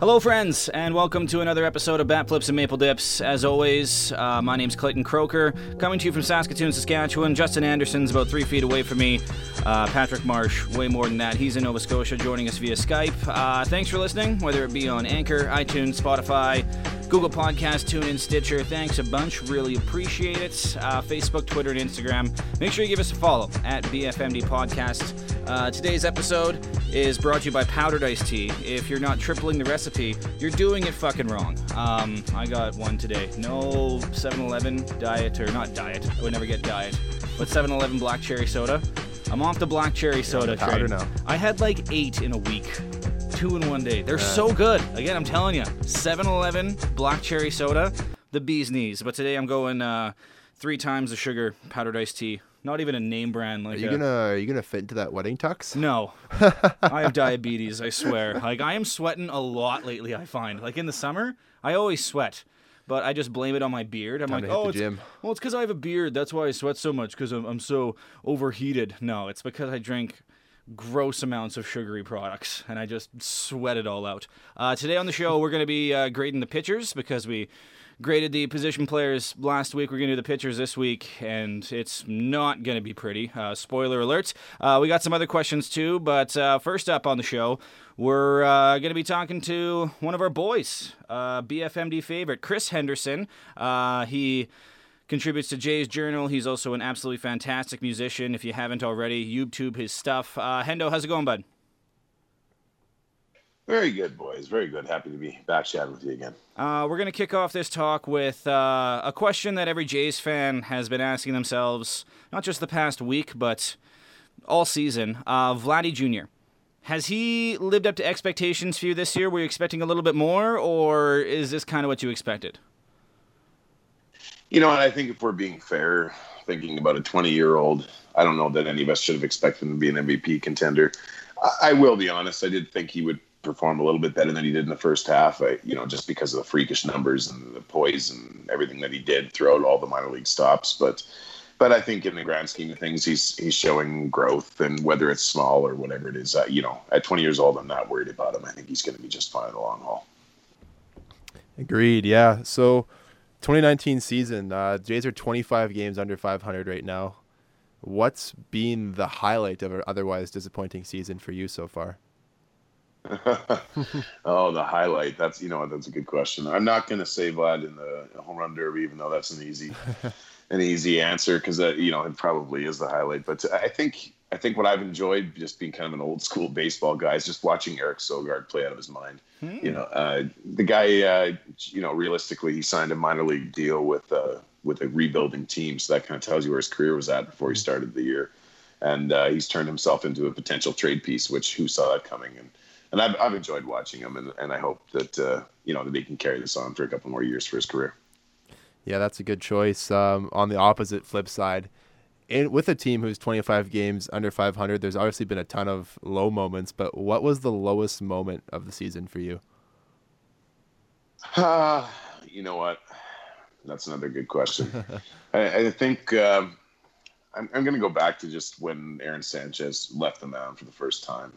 Hello, friends, and welcome to another episode of Bat Flips and Maple Dips. As always, uh, my name's Clayton Croker, coming to you from Saskatoon, Saskatchewan. Justin Anderson's about three feet away from me. Uh, Patrick Marsh, way more than that. He's in Nova Scotia, joining us via Skype. Uh, thanks for listening, whether it be on Anchor, iTunes, Spotify, Google Podcast, TuneIn, Stitcher. Thanks a bunch. Really appreciate it. Uh, Facebook, Twitter, and Instagram. Make sure you give us a follow at BFMD Podcast. Uh, today's episode is brought to you by Powdered Iced Tea. If you're not tripling the recipe, you're doing it fucking wrong. Um, I got one today. No 7-Eleven diet, or not diet. I would never get diet. But 7-Eleven black cherry soda. I'm off the black cherry soda train. now. I had like eight in a week. Two in one day. They're so good. Again, I'm telling you. 7-Eleven black cherry soda, the bee's knees. But today I'm going uh, three times the sugar powdered iced tea. Not even a name brand Are like you a- gonna are you gonna fit into that wedding tux? no. I have diabetes, I swear. Like I am sweating a lot lately, I find. Like in the summer, I always sweat. But I just blame it on my beard. I'm Time like, oh, it's, gym." well, it's because I have a beard. That's why I sweat so much because I'm, I'm so overheated. No, it's because I drink gross amounts of sugary products and I just sweat it all out. Uh, today on the show, we're going to be uh, grading the pitchers because we graded the position players last week. We're going to do the pitchers this week, and it's not going to be pretty. Uh, spoiler alert. Uh, we got some other questions too, but uh, first up on the show, we're uh, going to be talking to one of our boys, uh, BFMD favorite, Chris Henderson. Uh, he contributes to Jays Journal. He's also an absolutely fantastic musician. If you haven't already, YouTube his stuff. Uh, Hendo, how's it going, bud? Very good, boys. Very good. Happy to be back chatting with you again. Uh, we're going to kick off this talk with uh, a question that every Jays fan has been asking themselves, not just the past week, but all season. Uh, Vladdy Jr. Has he lived up to expectations for you this year? Were you expecting a little bit more, or is this kind of what you expected? You know, and I think if we're being fair, thinking about a 20 year old, I don't know that any of us should have expected him to be an MVP contender. I, I will be honest. I did think he would perform a little bit better than he did in the first half. I, you know, just because of the freakish numbers and the poise and everything that he did throughout all the minor league stops. But, but I think in the grand scheme of things, he's he's showing growth, and whether it's small or whatever it is, uh, you know, at 20 years old, I'm not worried about him. I think he's going to be just fine in the long haul. Agreed. Yeah. So, 2019 season, uh, Jays are 25 games under 500 right now. What's been the highlight of an otherwise disappointing season for you so far? oh, the highlight. That's you know that's a good question. I'm not going to say Vlad in the home run derby, even though that's an easy, an easy answer because uh, you know it probably is the highlight. But I think I think what I've enjoyed just being kind of an old school baseball guy is just watching Eric Sogard play out of his mind. You know, uh, the guy. Uh, you know, realistically, he signed a minor league deal with uh, with a rebuilding team, so that kind of tells you where his career was at before he started the year. And uh, he's turned himself into a potential trade piece, which who saw that coming? And and I've, I've enjoyed watching him, and, and I hope that uh, you know that he can carry this on for a couple more years for his career. Yeah, that's a good choice. Um, on the opposite flip side, in, with a team who's 25 games under 500, there's obviously been a ton of low moments. But what was the lowest moment of the season for you? Ah, you know what? That's another good question. I, I think um, I'm, I'm going to go back to just when Aaron Sanchez left the mound for the first time.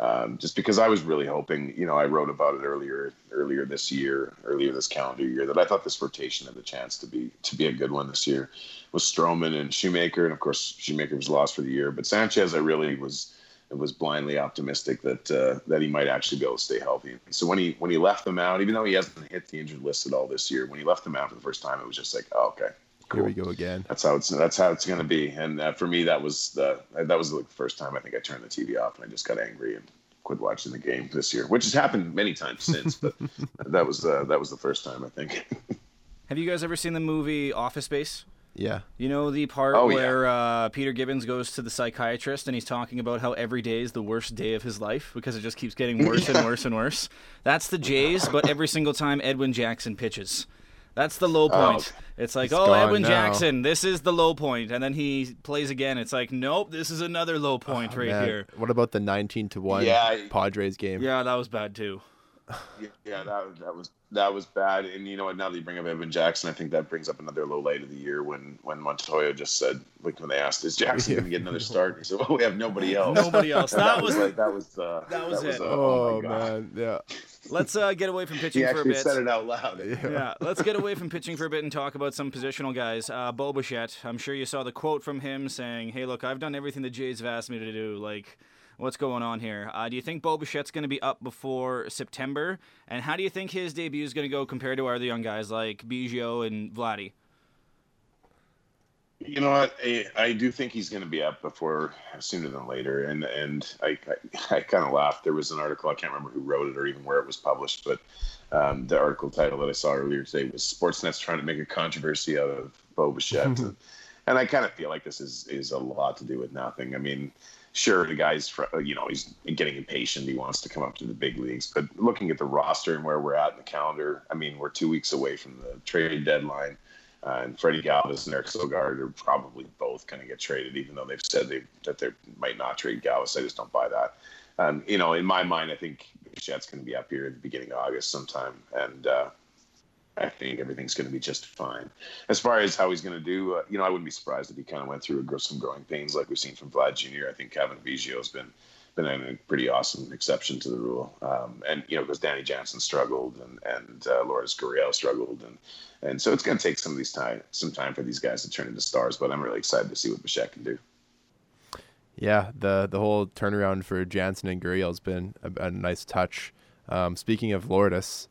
Um, just because I was really hoping, you know, I wrote about it earlier, earlier this year, earlier this calendar year, that I thought this rotation had the chance to be to be a good one this year. Was Stroman and Shoemaker, and of course Shoemaker was lost for the year, but Sanchez, I really was was blindly optimistic that uh, that he might actually be able to stay healthy. And so when he when he left them out, even though he hasn't hit the injured list at all this year, when he left them out for the first time, it was just like, oh, okay, Here we go again. that's how it's that's how it's going to be. And uh, for me, that was the that was the first time I think I turned the TV off and I just got angry and quit watching the game this year, which has happened many times since. But that was uh, that was the first time I think. Have you guys ever seen the movie Office Space? Yeah. You know the part Oh, yeah. where uh, Peter Gibbons goes to the psychiatrist and he's talking about how every day is the worst day of his life because it just keeps getting worse and worse and worse. That's the Jays, but every single time Edwin Jackson pitches. That's the low oh, point. It's like, oh, Edwin now. Jackson, this is the low point, and then he plays again. It's like, nope, this is another low point ah, right Man, here. What about the 19 to 1 Yeah, Padres game? Yeah, that was bad too. Yeah, yeah, that that was that was bad. And you know what? Now that you bring up Edwin Jackson, I think that brings up another low light of the year when when Montoya just said, like when they asked, "Is Jackson going to get another start?" He said, "Well, we have nobody else." Nobody else. And That was like that was uh, that was it. uh, Oh, my God. man, yeah. Let's uh, get away from pitching he for a actually bit. said it out loud. yeah, let's get away from pitching for a bit and talk about some positional guys. Uh, Bo Bichette, I'm sure you saw the quote from him saying, "Hey, look, I've done everything the Jays have asked me to do. Like, what's going on here? Uh, do you think Bo Bichette's going to be up before September? And how do you think his debut is going to go compared to our other young guys like Biggio and Vladdy? You know what? I, I do think he's going to be up before sooner than later, and and I I, I kind of laughed. There was an article I can't remember who wrote it or even where it was published, but um, the article title that I saw earlier today was "Sportsnet's trying to make a controversy out of Bo Bichette," and, and I kind of feel like this is is a lot to do with nothing. I mean, sure, the guy's you know he's getting impatient. He wants to come up to the big leagues, but looking at the roster and where we're at in the calendar, I mean, we're two weeks away from the trade deadline. Uh, and Freddie Galvis and Eric Sogard are probably both going to get traded, even though they've said they, that they might not trade Galvis. I just don't buy that. Um, you know, in my mind, I think Bichette's going to be up here at the beginning of August sometime, and uh, I think everything's going to be just fine. As far as how he's going to do, uh, you know, I wouldn't be surprised if he kind of went through some growing pains like we've seen from Vlad Jr. I think Cavan Biggio has been been a pretty awesome exception to the rule. Um, and you know, because Danny Jansen struggled and and uh, Lourdes Gurriel struggled, and and so it's going to take some of these time some time for these guys to turn into stars. But I'm really excited to see what Bichette can do. Yeah, the the whole turnaround for Jansen and Gurriel has been a, a, nice touch. Um, speaking of Lourdes,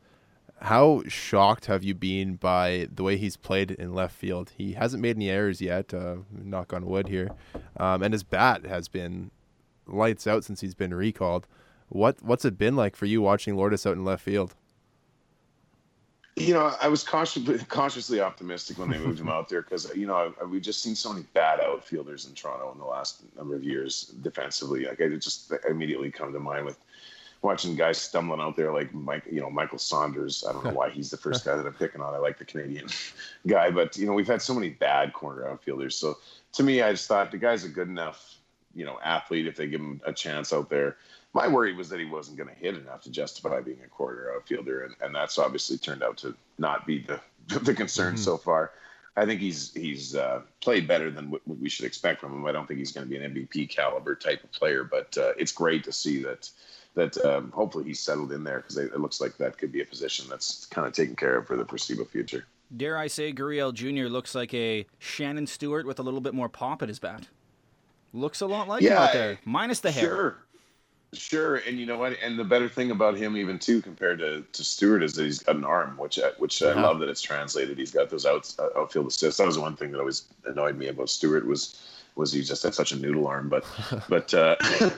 how shocked have you been by the way he's played in left field? He hasn't made any errors yet. Uh, knock on wood here, um, and his bat has been lights out since he's been recalled. What what's it been like for you watching Lourdes out in left field? You know, I was cautiously cautiously optimistic when they moved him out there because you know we've just seen so many bad outfielders in Toronto in the last number of years defensively. Like I just immediately come to mind with watching guys stumbling out there like Mike, you know, Michael Saunders. I don't know why he's the first guy that I'm picking on. I like the Canadian guy, but you know, we've had so many bad corner outfielders. So to me, I just thought the guy's a good enough, you know, athlete if they give him a chance out there. My worry was that he wasn't going to hit enough to justify being a corner outfielder, and, and that's obviously turned out to not be the the concern mm-hmm. so far. I think he's he's uh, played better than what, what, we should expect from him. I don't think he's going to be an MVP caliber type of player, but uh, it's great to see that that um, hopefully he's settled in there because it looks like that could be a position that's kind of taken care of for the foreseeable future. Dare I say, Gurriel Jr. looks like a Shannon Stewart with a little bit more pop at his bat. Looks a lot like yeah, him out there, minus the hair. Sure. Sure, and you know what? And the better thing about him, even too, compared to, to Stewart, is that he's got an arm, which I, which yeah. I love that it's translated. He's got those out, uh, outfield assists. That was one thing that always annoyed me about Stewart was was he just had such a noodle arm. But but uh,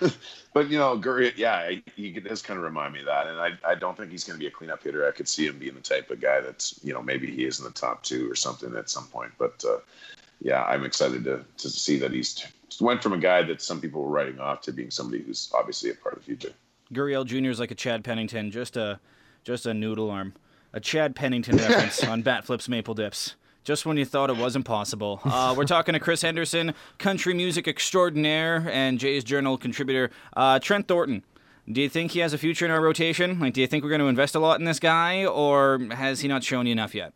but you know, Gurriel, yeah, he does kind of remind me of that. And I I don't think he's going to be a cleanup hitter. I could see him being the type of guy that's you know maybe he is in the top two or something at some point. But uh, yeah, I'm excited to to see that he's went from a guy that some people were writing off to being somebody who's obviously a part of the future. Gurriel Jr. is like a Chad Pennington, just a just a noodle arm. A Chad Pennington reference on Bat Flips Maple Dips. Just when you thought it was impossible. Uh, we're talking to Chris Henderson, country music extraordinaire and Jays Journal contributor. Uh, Trent Thornton. Do you think he has a future in our rotation? Like, do you think we're going to invest a lot in this guy, or has he not shown you enough yet?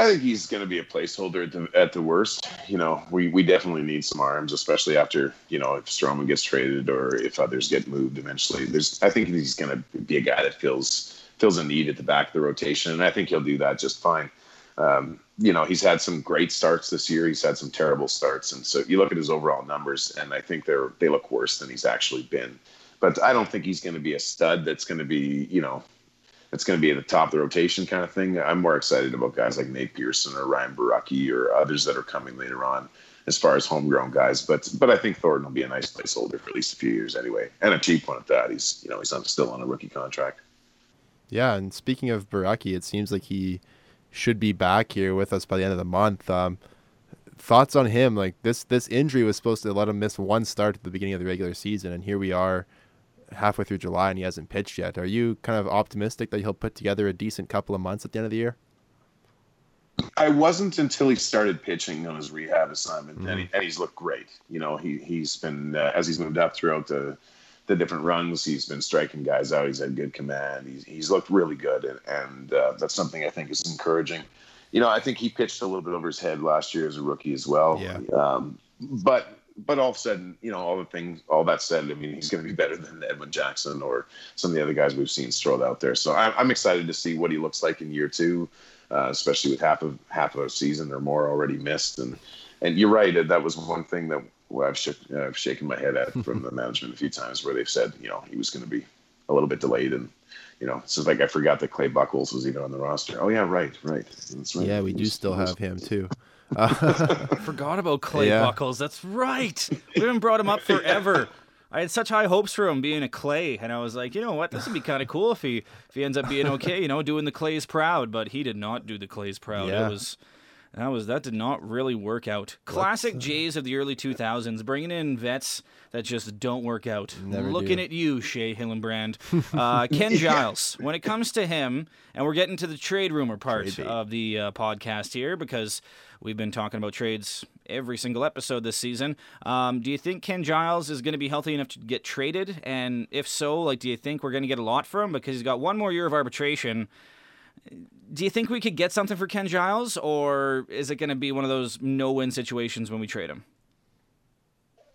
I think he's going to be a placeholder at the, at the worst. You know, we, we definitely need some arms, especially after you know if Stroman gets traded or if others get moved eventually. There's I think he's going to be a guy that feels feels a need at the back of the rotation, and I think he'll do that just fine. Um, you know, he's had some great starts this year. He's had some terrible starts, and so you look at his overall numbers, and I think they're they look worse than he's actually been. But I don't think he's going to be a stud. That's going to be you know it's going to be at the top of the rotation kind of thing. I'm more excited about guys like Nate Pearson or Ryan Borucki or others that are coming later on as far as homegrown guys. But but I think Thornton will be a nice placeholder for at least a few years anyway, and a cheap one at that. He's you know he's still on a rookie contract. Yeah, and speaking of Borucki, it seems like he should be back here with us by the end of the month. Um, thoughts on him? Like this this injury was supposed to let him miss one start at the beginning of the regular season, and here we are halfway through July and he hasn't pitched yet. Are you kind of optimistic that he'll put together a decent couple of months at the end of the year? I wasn't until he started pitching on his rehab assignment, mm-hmm. and, he, and, he's looked great. You know, he he's been uh, as he's moved up throughout the the different runs, he's been striking guys out. He's had good command. He's he's looked really good, and, and uh, that's something I think is encouraging. You know, I think he pitched a little bit over his head last year as a rookie as well. Yeah. Um, but but all said, you know, all the things, all that said, I mean, he's going to be better than Edwin Jackson or some of the other guys we've seen strolled out there. So I'm, I'm excited to see what he looks like in year two, uh, especially with half of half of a season or more already missed. And and you're right, that was one thing that I've, shook, uh, I've shaken my head at from the management a few times, where they've said, you know, he was going to be a little bit delayed and you know, so like I forgot that Clay Buchholz was even on the roster. Oh yeah, right, right. That's right. Yeah, we do still have him too. Forgot about Clay yeah. Buchholz. That's right. We haven't brought him up forever. I had such high hopes for him being a Clay, and I was like, you know what, this would be kind of cool if he if he ends up being okay, you know, doing the Clays proud. But he did not do the Clays proud. Yeah. It was that was that did not really work out. Classic Jays of the early 2000s, bringing in vets that just don't work out. Looking do. at you, Shea Hillenbrand. Uh, Ken Giles. When it comes to him, and we're getting to the trade rumor part trade of the uh, podcast here because we've been talking about trades every single episode this season. Um, do you think Ken Giles is going to be healthy enough to get traded? And if so, like, do you think we're going to get a lot for him because he's got one more year of arbitration? Do you think we could get something for Ken Giles, or is it going to be one of those no-win situations when we trade him?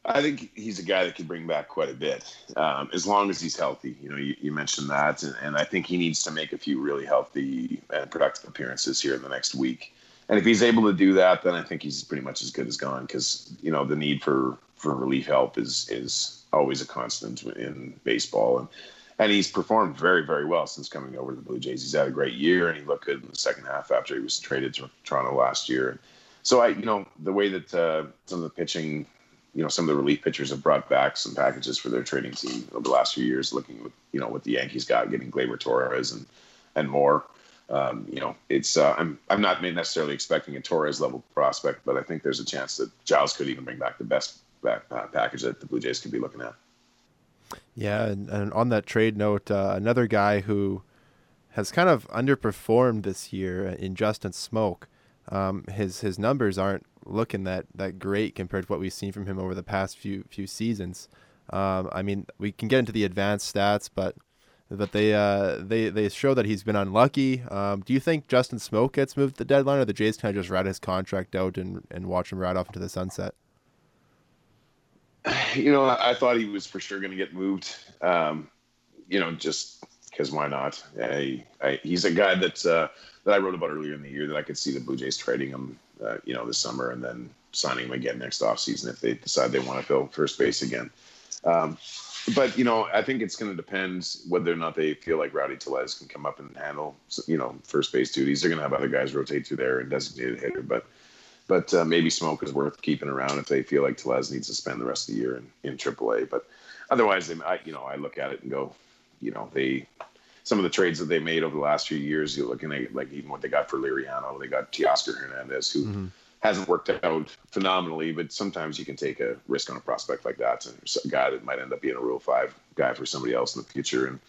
I think he's a guy that could bring back quite a bit, um, as long as he's healthy. You know, you, you mentioned that, and, and, I think he needs to make a few really healthy and productive appearances here in the next week. And if he's able to do that, then I think he's pretty much as good as gone. Because you know, the need for for relief help is is always a constant in baseball, and and he's performed very, very well since coming over to the Blue Jays. He's had a great year, and he looked good in the second half after he was traded to Toronto last year. So I, you know, the way that uh, some of the pitching, you know, some of the relief pitchers have brought back some packages for their trading team over the last few years, looking with, you know, what the Yankees got, getting Gleyber Torres and and more. Um, you know, it's uh, I'm I'm not necessarily expecting a Torres level prospect, but I think there's a chance that Giles could even bring back the best back, uh, package that the Blue Jays could be looking at. Yeah, and, and on that trade note, uh, another guy who has kind of underperformed this year in Justin Smoak. Um, his his numbers aren't looking that, that great compared to what we've seen from him over the past few few seasons. Um, I mean, we can get into the advanced stats, but but they uh, they they show that he's been unlucky. Um, do you think Justin Smoak gets moved the deadline, or the Jays kind of just ride his contract out and, and watch him ride off into the sunset? you know, I, thought he was for sure going to get moved. Um, you know, just because why not? I, I, he's a guy that uh, that I wrote about earlier in the year that I could see the Blue Jays trading him, uh, you know, this summer and then signing him again next offseason if they decide they want to fill first base again. Um, but you know, I think it's going to depend whether or not they feel like Rowdy Tellez can come up and handle, you know, first base duties. They're going to have other guys rotate through there and designated hitter, but but uh, maybe Smoak is worth keeping around if they feel like Tellez needs to spend the rest of the year in, in AAA. But otherwise, they, I, you know, I look at it and go, you know, they some of the trades that they made over the last few years. You're looking at like even what they got for Liriano, they got Teoscar Hernandez, who mm-hmm. hasn't worked out phenomenally, but sometimes you can take a risk on a prospect like that, and a guy that might end up being a Rule Five guy for somebody else in the future. And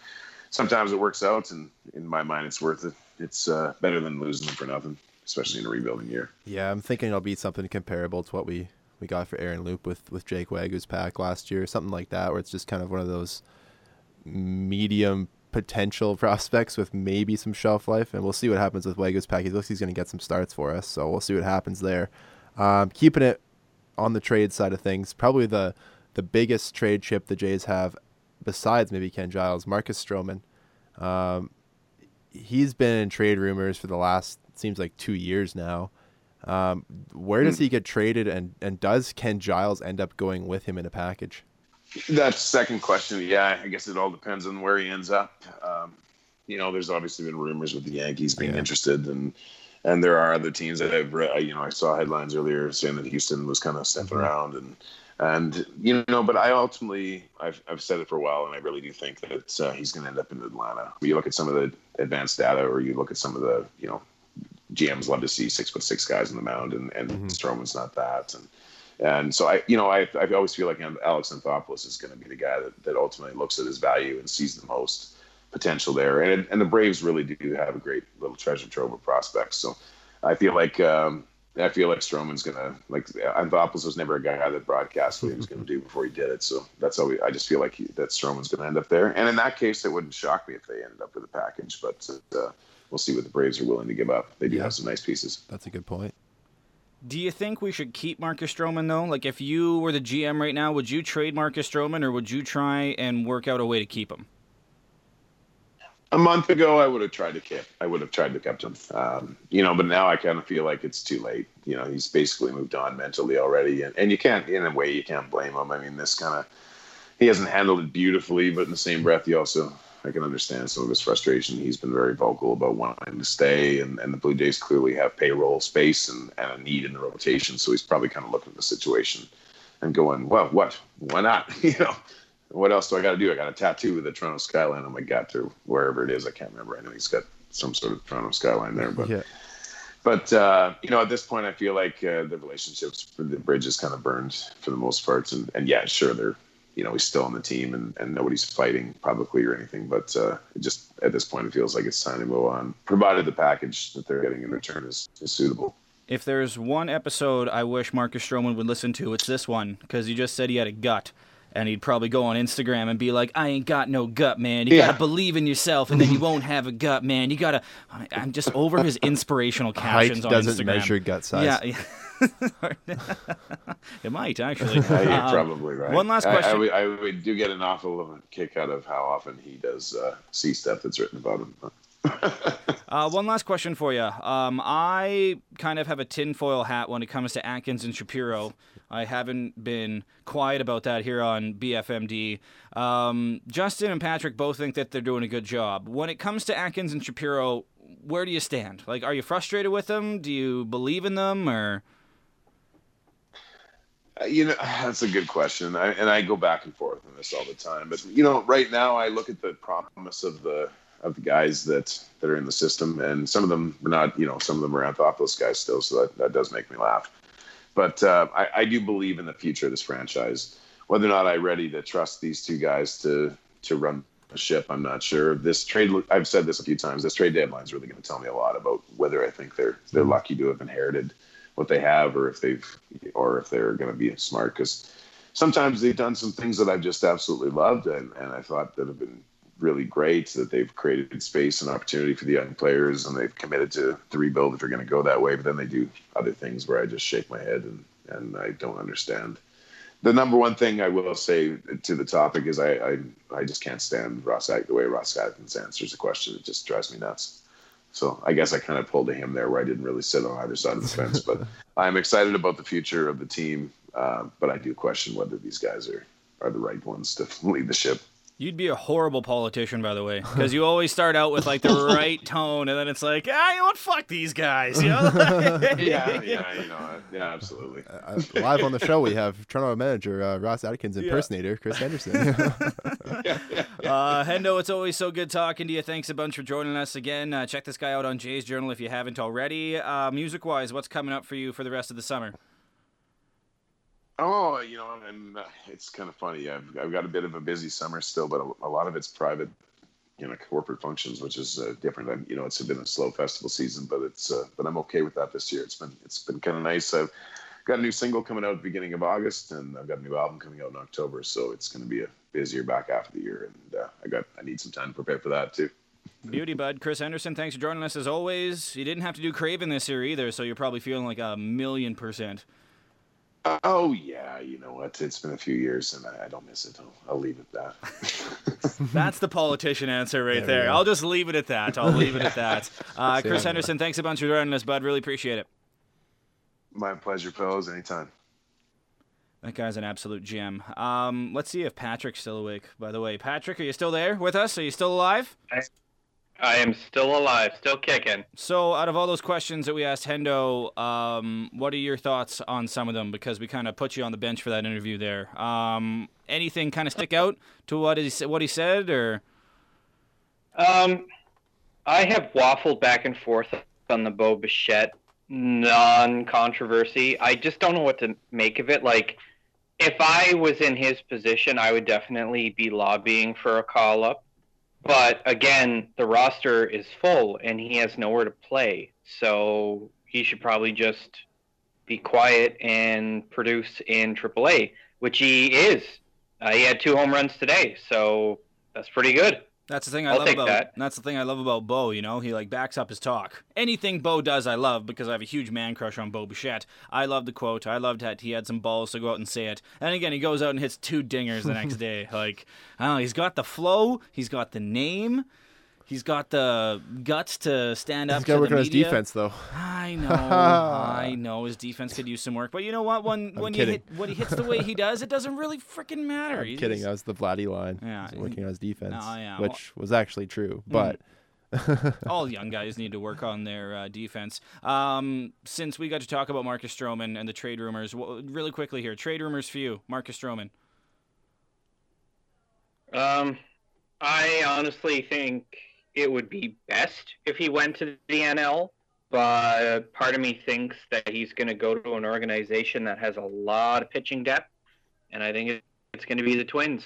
sometimes it works out, and in my mind, it's worth it. It's uh, better than losing them for nothing especially in a rebuilding year. Yeah, I'm thinking it'll be something comparable to what we, we got for Aaron Loup with, with Jake Waguespack last year, something like that, where it's just kind of one of those medium potential prospects with maybe some shelf life, and we'll see what happens with Waguespack. He looks he's going to get some starts for us, so we'll see what happens there. Um, keeping it on the trade side of things, probably the the biggest trade chip the Jays have, besides maybe Ken Giles, Marcus Stroman. Um, he's been in trade rumors for the last seems like two years now. Um, where does hmm. he get traded, and and does Ken Giles end up going with him in a package? That's second question. Yeah, I guess it all depends on where he ends up. Um, you know, there's obviously been rumors with the Yankees being yeah. interested, and and there are other teams that I've Read, you know, I saw headlines earlier saying that Houston was kind of sniffing mm-hmm. around, and and you know, but I ultimately I've I've said it for a while, and I really do think that uh, he's going to end up in Atlanta. When you look at some of the advanced data, or you look at some of the you know GMs love to see six foot six guys on the mound, and and mm-hmm. Stroman's not that, and and so I you know I I always feel like Alex Anthopoulos is going to be the guy that, that ultimately looks at his value and sees the most potential there, and and the Braves really do have a great little treasure trove of prospects. So I feel like. Um, I feel like Stroman's gonna like Anthopoulos was never a guy that broadcast what he was gonna do before he did it. So that's how we, I just feel like he, that Stroman's gonna end up there. And in that case, it wouldn't shock me if they ended up with a package. But uh, we'll see what the Braves are willing to give up. They do yeah. have some nice pieces. That's a good point. Do you think we should keep Marcus Stroman though? Like, if you were the GM right now, would you trade Marcus Stroman, or would you try and work out a way to keep him? A month ago, I would have tried to keep. I would have tried to kept him. Um, you know, but now I kind of feel like it's too late. You know, he's basically moved on mentally already, and, and you can't, in a way, you can't blame him. I mean, this kind of he hasn't handled it beautifully, but in the same breath, he also I can understand some of his frustration. He's been very vocal about wanting to stay, and, and the Blue Jays clearly have payroll space and, and a need in the rotation. So he's probably kind of looking at the situation and going, well, what? Why not? you know, what else do I got to do? I got a tattoo of the Toronto skyline on my gut or wherever it is. I can't remember. I know he's got some sort of Toronto skyline there, but. Yeah. But uh, you know, at this point, I feel like uh, the relationships for the bridge is kind of burned for the most part. And, and yeah, sure, they're you know he's still on the team and, and nobody's fighting publicly or anything. But uh, it just at this point it feels like it's time to move on, provided the package that they're getting in return is, is suitable. If there's one episode I wish Marcus Stroman would listen to, it's this one because you just said he had a gut. And he'd probably go on Instagram and be like, "I ain't got no gut, man. You Yeah. gotta believe in yourself, and then you won't have a gut, man. You gotta." I'm just over his inspirational captions Height on doesn't Instagram. measure gut size. Yeah, yeah. it might actually. Uh, you're Um, probably right. one last question. I, I, would do get an awful kick out of how often he does uh, see stuff that's written about him. Uh, one last question for you. Um, I kind of have a tinfoil hat when it comes to Atkins and Shapiro. I haven't been quiet about that here on BFMD. Um, Justin and Patrick both think that they're doing a good job. When it comes to Atkins and Shapiro, where do you stand? Like, are you frustrated with them? Do you believe in them, or You know, that's a good question, I, and I go back and forth on this all the time. But you know, right now I look at the promise of the of the guys that that are in the system, and some of them are not. You know, some of them are Anthopoulos guys still, so that, that does make me laugh. But uh, I, I do believe in the future of this franchise. Whether or not I'm ready to trust these two guys to to run a ship, I'm not sure. This trade, I've said this a few times. This trade deadline is really going to tell me a lot about whether I think they're they're lucky to have inherited what they have, or if they've, or if they're going to be smart. Because sometimes they've done some things that I've just absolutely loved, and, and I thought that have been really great. That they've created space and opportunity for the young players, and they've committed to the rebuild if they're going to go that way. But then they do other things where I just shake my head and and I don't understand. The number one thing I will say to the topic is I I, I just can't stand Ross the way Ross Atkins answers the question. It just drives me nuts. So I guess I kind of pulled to him there where I didn't really sit on either side of the fence. But I'm excited about the future of the team. Uh, but I do question whether these guys are, are the right ones to lead the ship. You'd be a horrible politician, by the way, because you always start out with like the right tone, and then it's like, ah, you know what? Fuck these guys. You know? Yeah, yeah, you know, yeah, absolutely. Uh, live on the show, we have Toronto manager uh, Ross Atkins impersonator Chris Henderson. Uh, Hendo, it's always so good talking to you. Thanks a bunch for joining us again. Uh, check this guy out on Jays Journal if you haven't already. Uh, music wise, what's coming up for you for the rest of the summer? Oh, you know, and uh, it's kind of funny. I've, I've got a bit of a busy summer still, but a, a lot of it's private, you know, corporate functions, which is uh, different. I'm, you know, it's been a slow festival season, but it's, uh, but I'm okay with that this year. It's been, it's been kind of nice. I've got a new single coming out at the beginning of August, and I've got a new album coming out in October. So it's going to be a busier back half of the year, and uh, I got, I need some time to prepare for that too. Beauty Bud. Chris Henderson, thanks for joining us as always. You didn't have to do Craven this year either, so you're probably feeling like a million percent. Oh yeah, you know what? It's been a few years, and I, I don't miss it. I'll, I'll leave it at that. That's the politician answer right There there. I'll just leave it at that. I'll leave it at that. Uh, Chris here. Henderson, thanks a bunch for joining us, bud. Really appreciate it. My pleasure, fellows. Anytime. That guy's an absolute gem. Um, let's see if Patrick's still awake. By the way, Patrick, are you still there with us? Are you still alive? I am still alive, still kicking. So, out of all those questions that we asked Hendo, um, what are your thoughts on some of them? Because we kind of put you on the bench for that interview there. Um, anything kind of stick out to what he what he said, or Um, I have waffled back and forth on the Bo Bichette non-controversy. I just don't know what to make of it. Like, if I was in his position, I would definitely be lobbying for a call-up. But again, the roster is full, and he has nowhere to play. So he should probably just be quiet and produce in AAA, which he is. Uh, he had two home runs today, so that's pretty good. That's the thing I I'll love about that. that's the thing I love about Bo, you know, he like backs up his talk. Anything Bo does I love because I have a huge man crush on Bo Bichette. I love the quote. I loved that he had some balls to go out and say it. And again he goes out and hits two dingers the next day. Like, I don't know, he's got the flow, he's got the name, he's got the guts to stand up He's got to the work on his defense, though. I know, I know. His defense could use some work, but you know what? When when you kidding. hit when he hits the way he does, it doesn't really freaking matter. I'm He's- kidding. That was the Vladdy line. Yeah, He's working on his defense, No, yeah, which was actually true. But all young guys need to work on their uh, defense. Um, since we got to talk about Marcus Stroman and the trade rumors, wh- really quickly here, trade rumors for you, Marcus Stroman. Um, I honestly think it would be best if he went to the NL, but part of me thinks that he's going to go to an organization that has a lot of pitching depth, and I think it's going to be the Twins.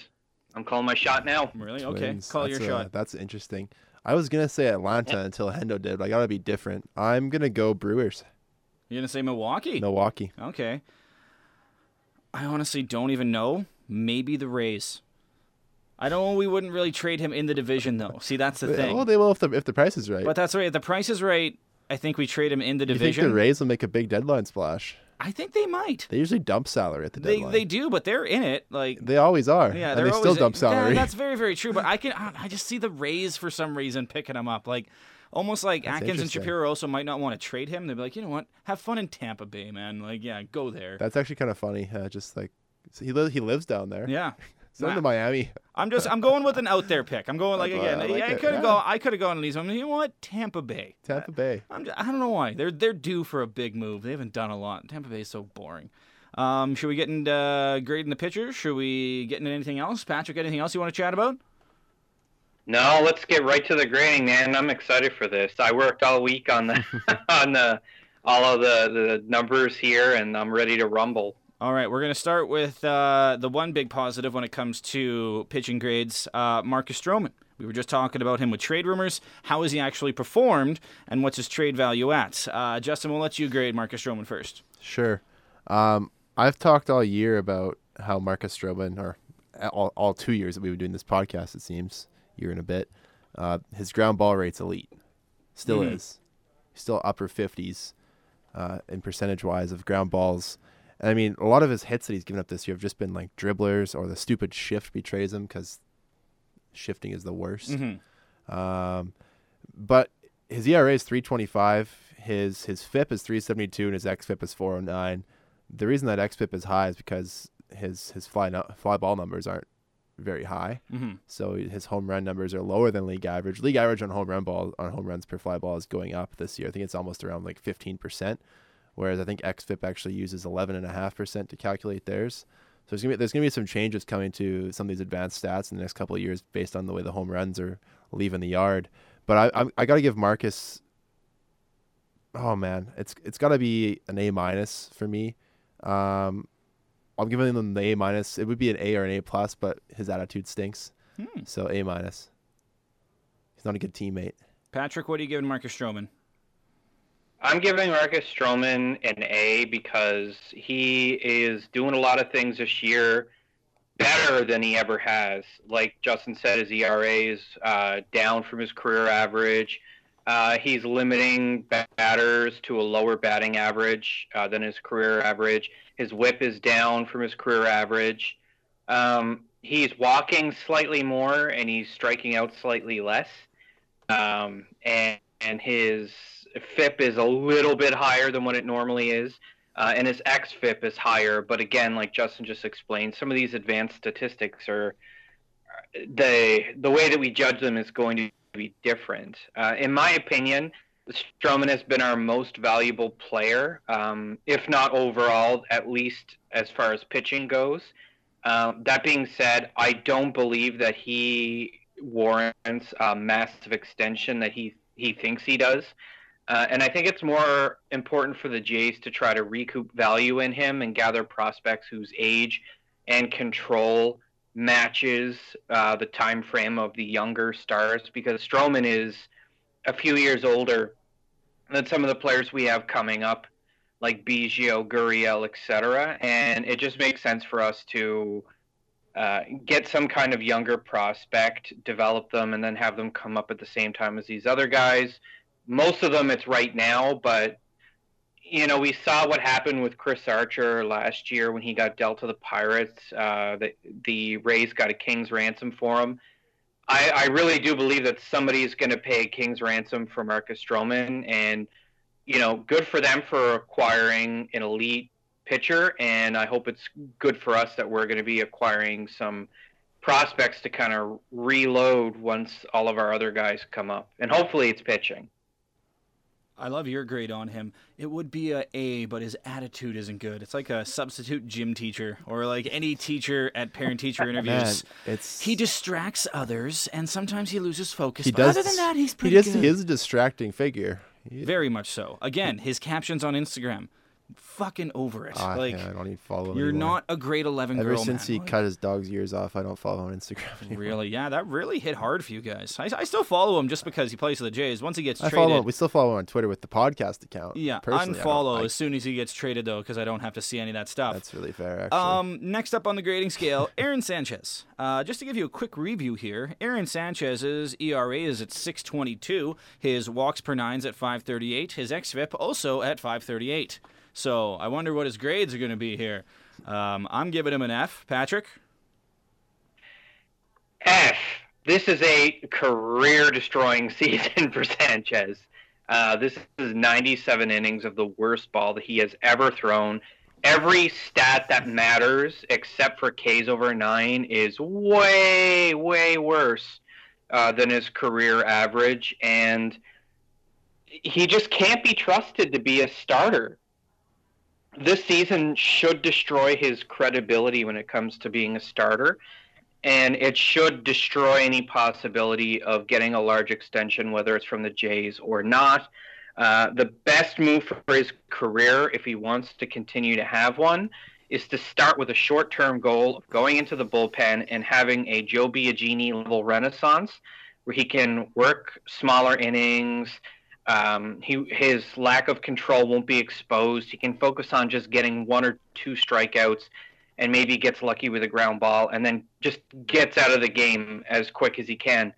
I'm calling my shot now. Really? Okay, call that's your uh, shot. That's interesting. I was gonna say Atlanta until Hendo did, but I gotta be different. I'm gonna go Brewers, You're gonna say Milwaukee? Milwaukee. Okay. I honestly don't even know. Maybe the Rays. I don't. Know we wouldn't really trade him in the division though. See, that's the thing. Well, they will if the if the price is right. But that's right. If the price is right, I think we trade him in the division. you think the Rays will make a big deadline splash? I think they might. They usually dump salary at the deadline. they do, but they're in it. Like They always are. Yeah, they're they still dump salary. Yeah, that's very, very true. But I can, I I just see the Rays for some reason picking him up. Like almost like That's Atkins and. Shapiro also might not want to trade him. They'd be like, you know what, have fun in Tampa Bay, man. Like, yeah, go there. That's actually kind of funny. Uh, just like so he li- he lives down there. yeah. Send him to Miami. I'm just, I'm going with an out there pick. I'm going like I again. like I, could have yeah. gone, I could have gone to these. I'm, you know what, Tampa Bay. Tampa Bay. I'm just, I don't know why. They're they're due for a big move. They haven't done a lot. Tampa Bay is so boring. Um, should we get into uh, grading the pitchers? Should we get into anything else? Patrick, anything else you want to chat about? No, let's get right to the grading, man. I'm excited for this. I worked all week on the on the all of the the numbers here, and I'm ready to rumble. All right, we're going to start with uh, the one big positive when it comes to pitching grades uh, Marcus Stroman. We were just talking about him with trade rumors. How has he actually performed, and what's his trade value at? Uh, Justin, we'll let you grade Marcus Stroman first. Sure. Um, I've talked all year about how Marcus Stroman, or all, all two years that we've been doing this podcast, it seems, year and a bit, uh, his ground ball rate's elite. Still Mhm. is. Still upper 50s uh, in percentage wise of ground balls. I mean, a lot of his hits that he's given up this year have just been like dribblers or the stupid shift betrays him because shifting is the worst. Mm-hmm. Um, but his ERA is 325. His his FIP is 372, and his xFIP is 409. The reason that xFIP is high is because his his fly no, fly ball numbers aren't very high. Mm-hmm. So his home run numbers are lower than league average. League average on home run ball on home runs per fly ball is going up this year. I think it's almost around like 15%, whereas I think xFIP actually uses 11.5% to calculate theirs. So there's gonna be there's gonna be some changes coming to some of these advanced stats in the next couple of years based on the way the home runs are leaving the yard. But I I, I got to give Marcus. Oh man, it's it's got to be an A minus for me. Um, I'm giving him the A minus. It would be an A or an A plus, but his attitude stinks. Hmm. So A minus. He's not a good teammate. Patrick, what are you giving Marcus Stroman? I'm giving Marcus Stroman an A because he is doing a lot of things this year better than he ever has. Like Justin said, his ERA is uh, down from his career average. Uh, he's limiting batters to a lower batting average uh, than his career average. His whip is down from his career average. Um, he's walking slightly more and he's striking out slightly less. Um, and, and his FIP is a little bit higher than what it normally is. Uh, and his XFIP is higher, but again, like Justin just explained, some of these advanced statistics are the the way that we judge them is going to be different. Uh, in my opinion, Stroman has been our most valuable player, um, if not overall, at least as far as pitching goes. Um, that being said, I don't believe that he warrants a massive extension that he he thinks he does. Uh, and I think it's more important for the Jays to try to recoup value in him and gather prospects whose age and control matches uh, the time frame of the younger stars because Stroman is a few years older than some of the players we have coming up, like Biggio, Gurriel, etc. And it just makes sense for us to uh, get some kind of younger prospect, develop them, and then have them come up at the same time as these other guys. Most of them, it's right now, but you know, we saw what happened with Chris Archer last year when he got dealt to the Pirates. Uh, the, the Rays got a king's ransom for him. I, I really do believe that somebody is going to pay a king's ransom for Marcus Stroman, and you know, good for them for acquiring an elite pitcher, and I hope it's good for us that we're going to be acquiring some prospects to kind of reload once all of our other guys come up, and hopefully it's pitching. I love your grade on him. It would be a A, but his attitude isn't good. It's like a substitute gym teacher or like any teacher at parent-teacher interviews. Man, it's he distracts others, and sometimes he loses focus. he but does. other than that, he's he pretty just good. he is a distracting figure. He- Very much so. Again, his captions on Instagram, fucking over it. Ah, like yeah, I don't even follow him you're anymore. not a grade eleven Ever girl. since man. he Like, cut his dog's ears off, I don't follow on Instagram anymore. Really? Yeah, that really hit hard for you guys. I, I still follow him just because he plays for the Jays. Once he gets I traded, follow him. We still follow him on Twitter with the podcast account. yeah, Personally, I don't unfollow as soon as he gets traded though, because I don't have to see any of that stuff. That's really fair, actually. Um, next up on the grading scale, Aaron Sanchez. Uh, just to give you a quick review here, Aaron Sanchez's ERA is at 622. His walks per nine's at 538. His xFIP also at 538. So I wonder what his grades are going to be here. Um, I'm giving him an F. Patrick? F. This is a career-destroying season for Sanchez. Uh, this is 97 innings of the worst ball that he has ever thrown. Every stat that matters, except for K's over nine, is way, way worse uh, than his career average, and he just can't be trusted to be a starter. This season should destroy his credibility when it comes to being a starter and it should destroy any possibility of getting a large extension, whether it's from the Jays or not. Uh, the best move for his career, if he wants to continue to have one, is to start with a short-term goal of going into the bullpen and having a Joe Biagini level renaissance, where he can work smaller innings. Um, he his lack of control won't be exposed. He can focus on just getting one or two strikeouts and maybe gets lucky with a ground ball and then just gets out of the game as quick as he can.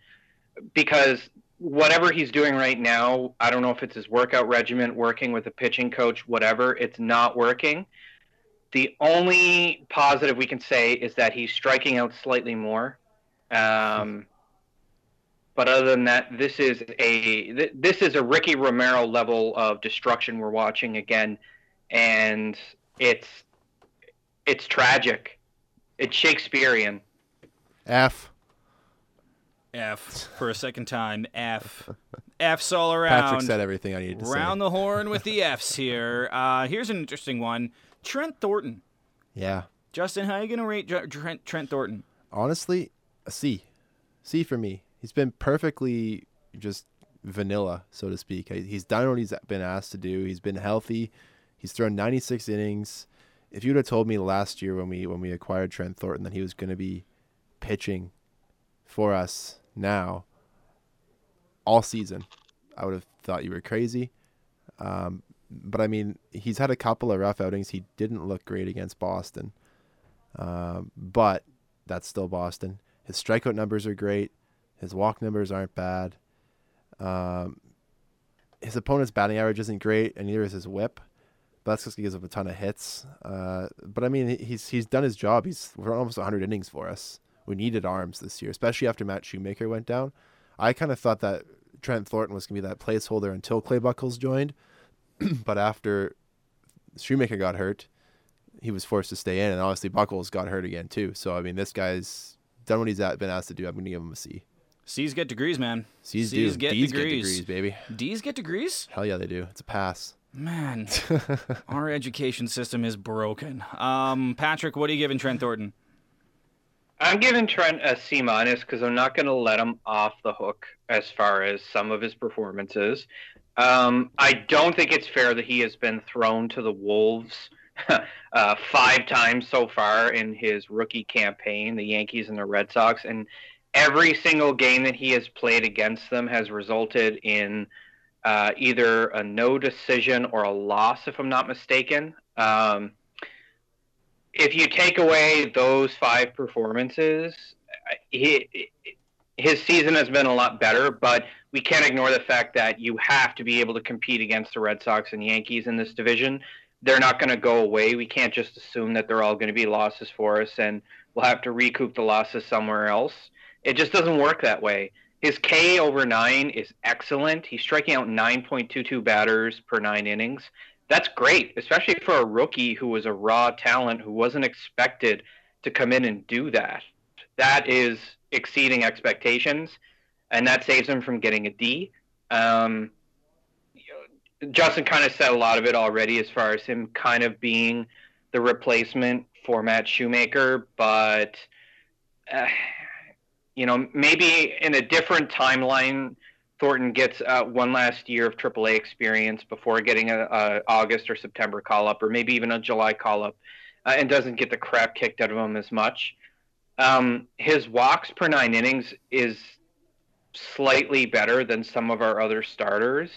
Because whatever he's doing right now i don't know if it's his workout regimen working with a pitching coach whatever it's not working. The only positive we can say is that he's striking out slightly more. Um, but other than that this is a th- this is a ricky romero level of destruction we're watching again and it's it's tragic. It's Shakespearean. F. F for a second time. F. F's all around. Patrick said everything I needed to Round say. Round the horn with the F's here. Uh, here's an interesting one. Trent Thornton. Yeah. Justin, how are you going to rate J- Trent, Trent Thornton? Honestly, a C. C for me. He's been perfectly just vanilla, so to speak. He's done what he's been asked to do. He's been healthy. He's thrown 96 innings. If you would have told me last year when we when we acquired Trent Thornton that he was going to be pitching for us now all season, I would have thought you were crazy. Um, but I mean, he's had a couple of rough outings. He didn't look great against Boston, um, but that's still Boston. His strikeout numbers are great. His walk numbers aren't bad. Um, his opponent's batting average isn't great, and neither is his whip. But that's because he gives up a ton of hits. Uh, but I mean, he's he's done his job. He's we're almost 100 innings for us. We needed arms this year, especially after Matt Shoemaker went down. I kind of thought that Trent Thornton was going to be that placeholder until Clay Buchholz joined, but after Shoemaker got hurt, he was forced to stay in, and obviously Buchholz got hurt again too. So I mean, this guy's done what he's at, been asked to do. I'm going to give him a C. C's get degrees, man. C's, C's do. get D's degrees. get degrees, baby. D's get degrees? Hell yeah, they do. It's a pass. Man, our education system is broken. Um, Patrick, what are you giving Trent Thornton? I'm giving Trent a C minus because I'm not going to let him off the hook as far as some of his performances. Um, I don't think it's fair that he has been thrown to the wolves uh, five times so far in his rookie campaign, the Yankees and the Red Sox, and every single game that he has played against them has resulted in uh, either a no decision or a loss, if I'm not mistaken. Um, if you take away those five performances, he, his season has been a lot better, but we can't ignore the fact that you have to be able to compete against the Red Sox and Yankees in this division. They're not going to go away. We can't just assume that they're all going to be losses for us and we'll have to recoup the losses somewhere else. It just doesn't work that way. His K over nine is excellent. He's striking out 9.22 batters per nine innings. That's great, especially for a rookie who was a raw talent who wasn't expected to come in and do that. That is exceeding expectations, and that saves him from getting a D. Um, Justin kind of said a lot of it already as far as him kind of being the replacement for Matt Shoemaker, but uh, you know maybe in a different timeline, Thornton gets uh, one last year of AAA experience before getting a, a, August or September call up, or maybe even a July call up, uh, and doesn't get the crap kicked out of him as much. Um, his walks per nine innings is slightly better than some of our other starters,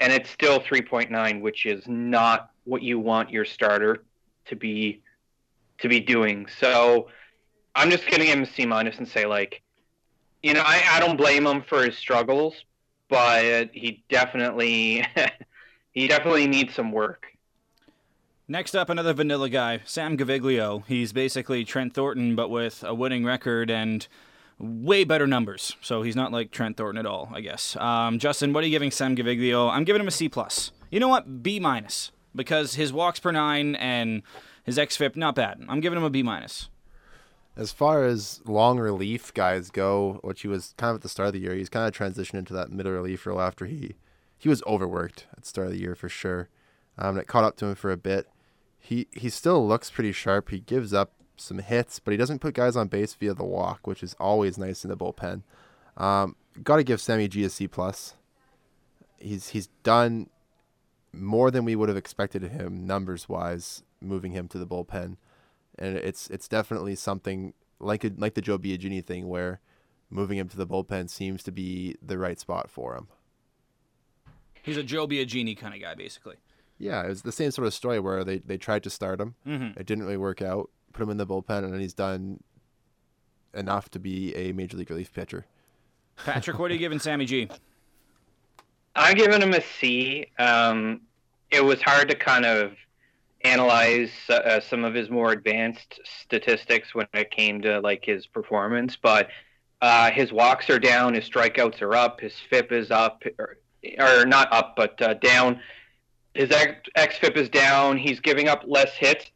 and it's still 3.9, which is not what you want your starter to be to be doing. So I'm just gonna him a C minus and say like, you know, I, I don't blame him for his struggles, but he definitely he definitely needs some work. Next up, another vanilla guy, Sam Gaviglio. He's basically Trent Thornton, but with a winning record and way better numbers. So he's not like Trent Thornton at all, I guess. Um, Justin, what are you giving Sam Gaviglio? I'm giving him a C plus. You know what? B minus because his walks per nine and his xFIP not bad. I'm giving him a B minus. As far as long relief guys go, which he was kind of at the start of the year, he's kind of transitioned into that middle relief role after he he was overworked at the start of the year for sure. Um, it caught up to him for a bit. He he still looks pretty sharp. He gives up some hits, but he doesn't put guys on base via the walk, which is always nice in the bullpen. Um, Got to give Sammy G a C plus. He's he's done more than we would have expected of him numbers wise, moving him to the bullpen, and it's it's definitely something like a, like the Joe Biagini thing where moving him to the bullpen seems to be the right spot for him. He's a Joe Biagini kind of guy, basically. Yeah, it was the same sort of story where they, they tried to start him. Mm-hmm. It didn't really work out. Put him in the bullpen, and then he's done enough to be a major league relief pitcher. Patrick, what are you giving Sammy G? I'm giving him a C. Um, it was hard to kind of analyze uh, some of his more advanced statistics when it came to like his performance, but uh, his walks are down, his strikeouts are up, his FIP is up, or, or not up, but uh, down. His X, FIP is down. He's giving up less hits.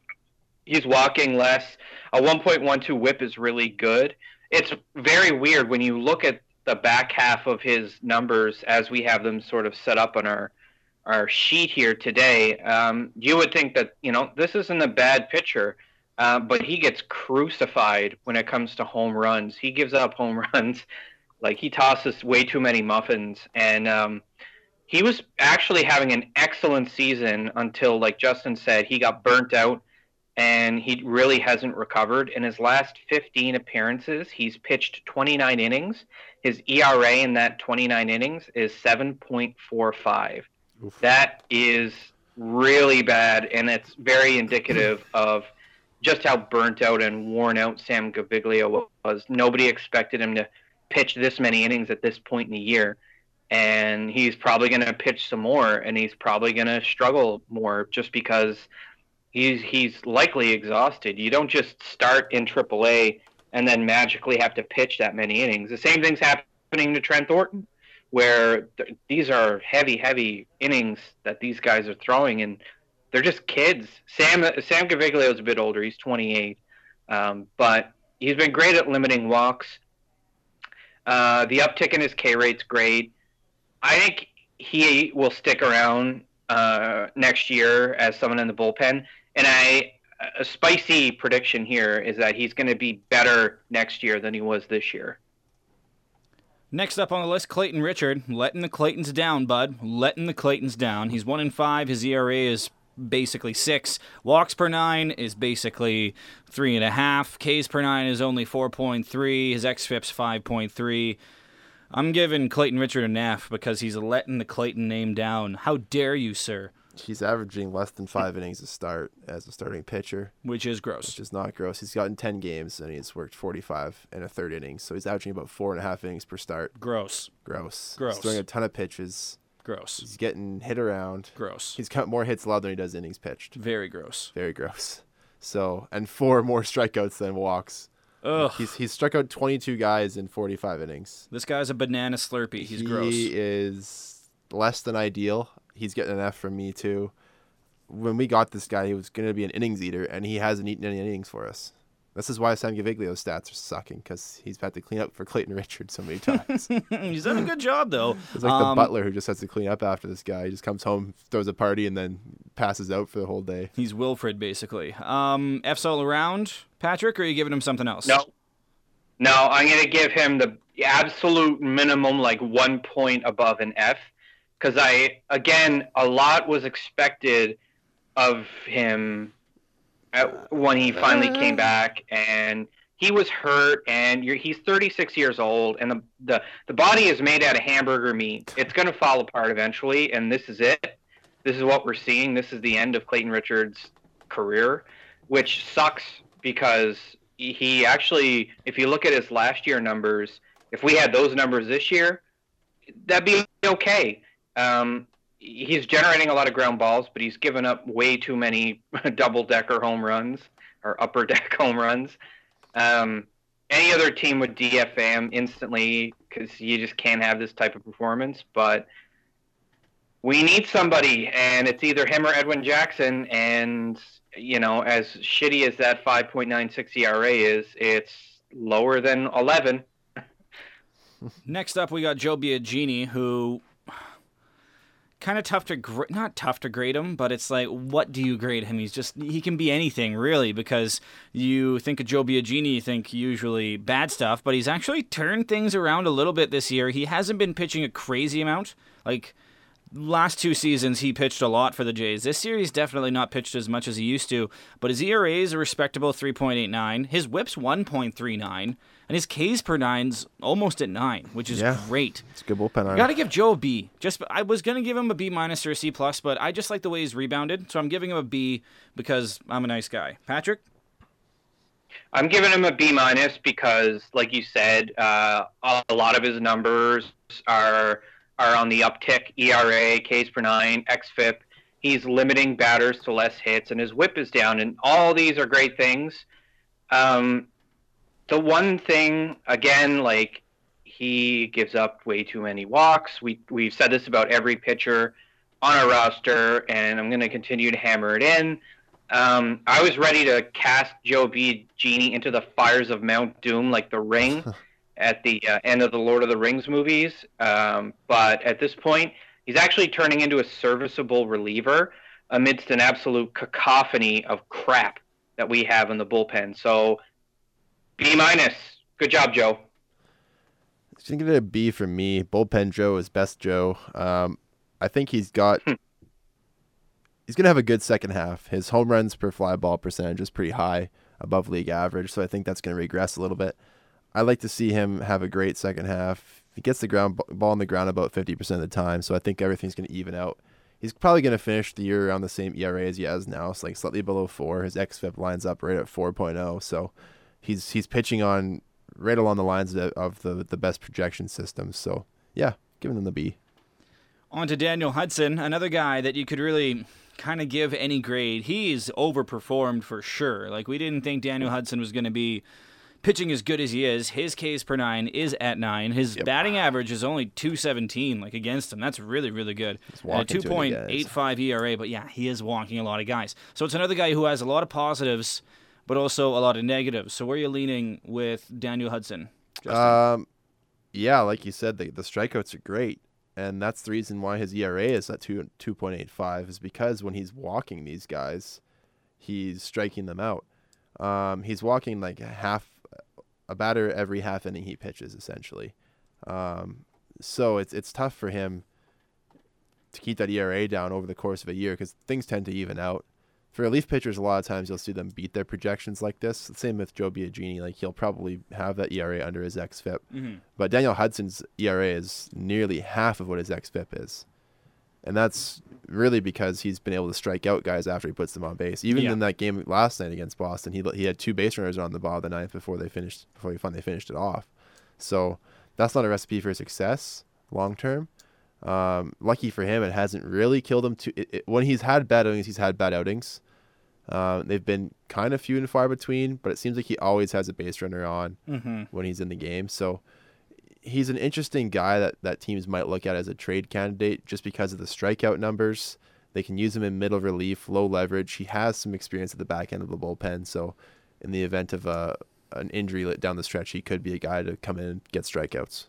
He's walking less. A 1.12 WHIP is really good. It's very weird when you look at the back half of his numbers as we have them sort of set up on our our sheet here today, um, you would think that you know this isn't a bad pitcher, uh, but he gets crucified when it comes to home runs. He gives up home runs, like he tosses way too many muffins, and um, he was actually having an excellent season until, like Justin said, he got burnt out and he really hasn't recovered. In his last 15 appearances, he's pitched 29 innings. His ERA in that 29 innings is 7.45. That is really bad, and it's very indicative of just how burnt out and worn out Sam Gaviglio was. Nobody expected him to pitch this many innings at this point in the year. And he's probably going to pitch some more, and he's probably going to struggle more just because – he's he's likely exhausted. You don't just start in AAA and then magically have to pitch that many innings. The same thing's happening to Trent Thornton, where th- these are heavy, heavy innings that these guys are throwing, and they're just kids. Sam Sam Gaviglio is a bit older; he's 28, um, but he's been great at limiting walks. Uh, the uptick in his K rate's great. I think he will stick around uh, next year as someone in the bullpen. And I a spicy prediction here is that he's going to be better next year than he was this year. Next up on the list, Clayton Richard, letting the Claytons down, bud. Letting the Claytons down. He's one in five. His ERA is basically six. Walks per nine is basically three and a half. Ks per nine is only four point three. His xFIP's five point three. I'm giving Clayton Richard a F because he's letting the Clayton name down. How dare you, sir? He's averaging less than five innings a start as a starting pitcher, which is gross. which is not gross. He's gotten 10 games and he's worked 45 and a third innings. So he's averaging about four and a half innings per start. Gross. Gross. Gross. He's throwing a ton of pitches. Gross. He's getting hit around. Gross. He's got more hits allowed than he does innings pitched. Very gross. Very gross. So, and four more strikeouts than walks. Ugh. He's he's struck out 22 guys in 45 innings. This guy's a banana slurpee. He's he gross. He is less than ideal. He's getting an F from me too. When we got this guy, he was going to be an innings eater, and he hasn't eaten any innings for us. This is why Sam Gaviglio's stats are sucking because he's had to clean up for Clayton Richard so many times. He's done a good job though. It's like Um, the butler who just has to clean up after this guy. He just comes home, throws a party, and then passes out for the whole day. He's Wilfred basically. Um, F's all around. Patrick, or are you giving him something else? No. No, I'm going to give him the absolute minimum, like one point above an F. Because I, again, a lot was expected of him at, when he finally came mm-hmm. back. And he was hurt, and you're, he's 36 years old, and the, the, the body is made out of hamburger meat. It's going to fall apart eventually, and this is it. This is what we're seeing. This is the end of Clayton Richards' career, which sucks because he actually, if you look at his last year numbers, if we had those numbers this year, that'd be okay. Um, he's generating a lot of ground balls, but he's given up way too many double decker home runs or upper deck home runs. Um, any other team would DFA him instantly because you just can't have this type of performance. But we need somebody, and it's either him or Edwin Jackson. And you know, as shitty as that 5.96 ERA is, it's lower than 11. Next up, we got Joe Biagini, who kind of tough to gr- not tough to grade him, but it's like, what do you grade him? He's just he can be anything really because you think of Joe Biagini, you think usually bad stuff, but he's actually turned things around a little bit this year. He hasn't been pitching a crazy amount, like. Last two seasons, he pitched a lot for the Jays. This year, he's definitely not pitched as much as he used to, but his ERA is a respectable 3.89. His whip's 1.39, and his Ks per nine's almost at 9, which is Yeah. great. It's a good bullpen arm. Got to give Joe a B. Just I was gonna give him a B minus or a C plus, but I just like the way he's rebounded, so I'm giving him a B because I'm a nice guy. Patrick, I'm giving him a B minus because, like you said, uh, a lot of his numbers are are on the uptick. ERA, Ks per nine, xFIP. He's limiting batters to less hits, and his WHIP is down. And all these are great things. Um, the one thing, again, like he gives up way too many walks. We we've said this about every pitcher on our roster, and I'm going to continue to hammer it in. Um, I was ready to cast Joe Biagini into the fires of Mount Doom, like the Ring, at the uh, end of the Lord of the Rings movies. Um, but at this point, he's actually turning into a serviceable reliever amidst an absolute cacophony of crap that we have in the bullpen. So, B minus. Good job, Joe. Just gonna give it a B for me. Bullpen Joe is best Joe. Um, I think he's got. he's gonna have a good second half. His home runs per fly ball percentage is pretty high, above league average. So I think that's gonna regress a little bit. I like to see him have a great second half. He gets the ground ball on the ground about fifty percent of the time. So I think everything's gonna even out. He's probably gonna finish the year around the same ERA as he has now. It's like slightly below four. His xFIP lines up right at 4.0. So he's he's pitching on right along the lines of, of the the best projection systems. So yeah, giving them the B. on to Daniel Hudson, another guy that you could really kind of give any grade. He's overperformed for sure. Like we didn't think Daniel Hudson was going to be pitching as good as he is. His Ks per nine is at nine. His batting average is only 217, like against him. That's really, really good. Too many guys. 2.85 ERA, but yeah, he is walking a lot of guys. So it's another guy who has a lot of positives, but also a lot of negatives. So where are you leaning with Daniel Hudson? Um, yeah, like you said, the the strikeouts are great, and that's the reason why his ERA is at two two point eight five is because when he's walking these guys, he's striking them out. Um, he's walking like half a batter every half inning he pitches essentially. Um, so it's it's tough for him to keep that ERA down over the course of a year because things tend to even out. For relief pitchers, a lot of times you'll see them beat their projections like this. Same with Joe Biagini. Like he'll probably have that ERA under his xFIP. Mhm. But Daniel Hudson's ERA is nearly half of what his xFIP is. And that's really because he's been able to strike out guys after he puts them on base. Even Yeah. in that game last night against Boston, he he had two base runners on the ball the ninth before they finished before he finally finished it off. So that's not a recipe for success long term. Um, lucky for him, it hasn't really killed him. To it, it, when he's had bad outings, he's had bad outings. Uh, they've been kind of few and far between, but it seems like he always has a base runner on Mm-hmm. when he's in the game. So he's an interesting guy that, that teams might look at as a trade candidate just because of the strikeout numbers. They can use him in middle relief, low leverage. He has some experience at the back end of the bullpen. So in the event of a an injury down the stretch, he could be a guy to come in and get strikeouts.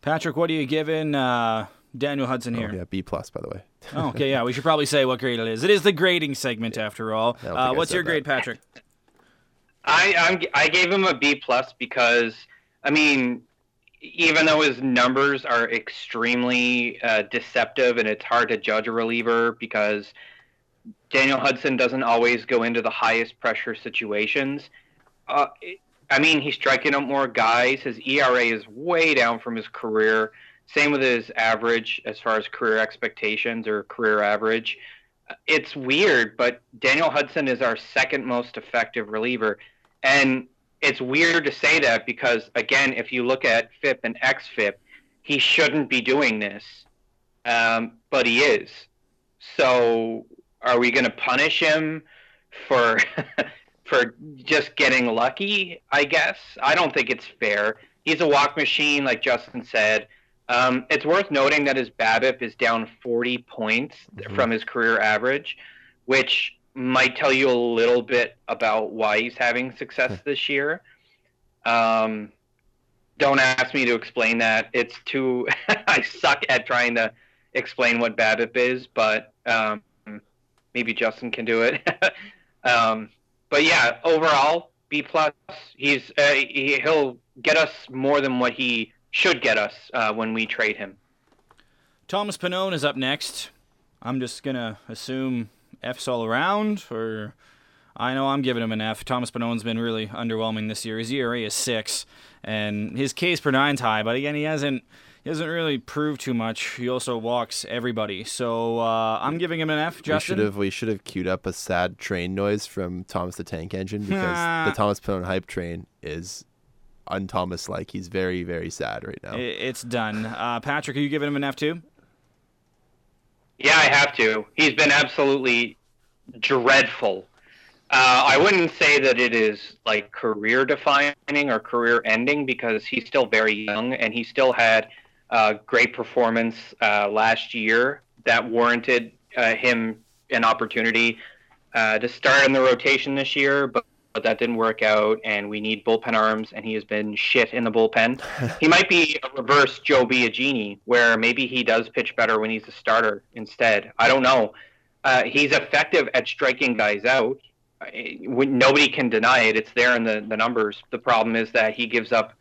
Patrick, what are you giving uh, Daniel Hudson Oh, here? yeah, B plus by the way. Oh, okay, yeah, we should probably say what grade it is. It is the grading segment after all. Uh, what's said your that. grade, Patrick? I I'm, I gave him a B plus because I mean, even though his numbers are extremely uh, deceptive and it's hard to judge a reliever because Daniel Hudson doesn't always go into the highest pressure situations. Uh, I mean, he's striking out more guys. His ERA is way down from his career. Same with his average as far as career expectations or career average. It's weird, but Daniel Hudson is our second most effective reliever. And it's weird to say that because, again, if you look at FIP and XFIP, he shouldn't be doing this, um, but he is. So, are we going to punish him for for just getting lucky? I guess I don't think it's fair. He's a walk machine, like Justin said. Um, it's worth noting that his BABIP is down 40 points Mhm. from his career average, which might tell you a little bit about why he's having success this year. Um, don't ask me to explain that. It's too. I suck at trying to explain what BABIP is, but um, maybe Justin can do it. um, but yeah, overall B plus. He's uh, he, he'll get us more than what he should get us uh, when we trade him. Thomas Pannone is up next. I'm just gonna assume F's all around, or I know I'm giving him an F. Thomas Pannone's been really underwhelming this year. His ERA is six, and his Ks per nine's high, but again, he hasn't he hasn't really proved too much. He also walks everybody, so uh, I'm giving him an F. Justin, We should have we should have queued up a sad train noise from Thomas the Tank Engine because the Thomas Pannone hype train is un-Thomas like. He's very very sad right now. It's done. Uh, Patrick, are you giving him an F too? Yeah, I have to. He's been absolutely dreadful. Uh, I wouldn't say that it is like career defining or career ending because he's still very young and he still had uh, great performance uh, last year that warranted uh, him an opportunity uh, to start in the rotation this year, but, but that didn't work out. And we need bullpen arms, and he has been shit in the bullpen. he might be a reverse Joe Biagini, where maybe he does pitch better when he's a starter instead. I don't know. Uh, he's effective at striking guys out. Uh, when- Nobody can deny it. It's there in the, the numbers. The problem is that he gives up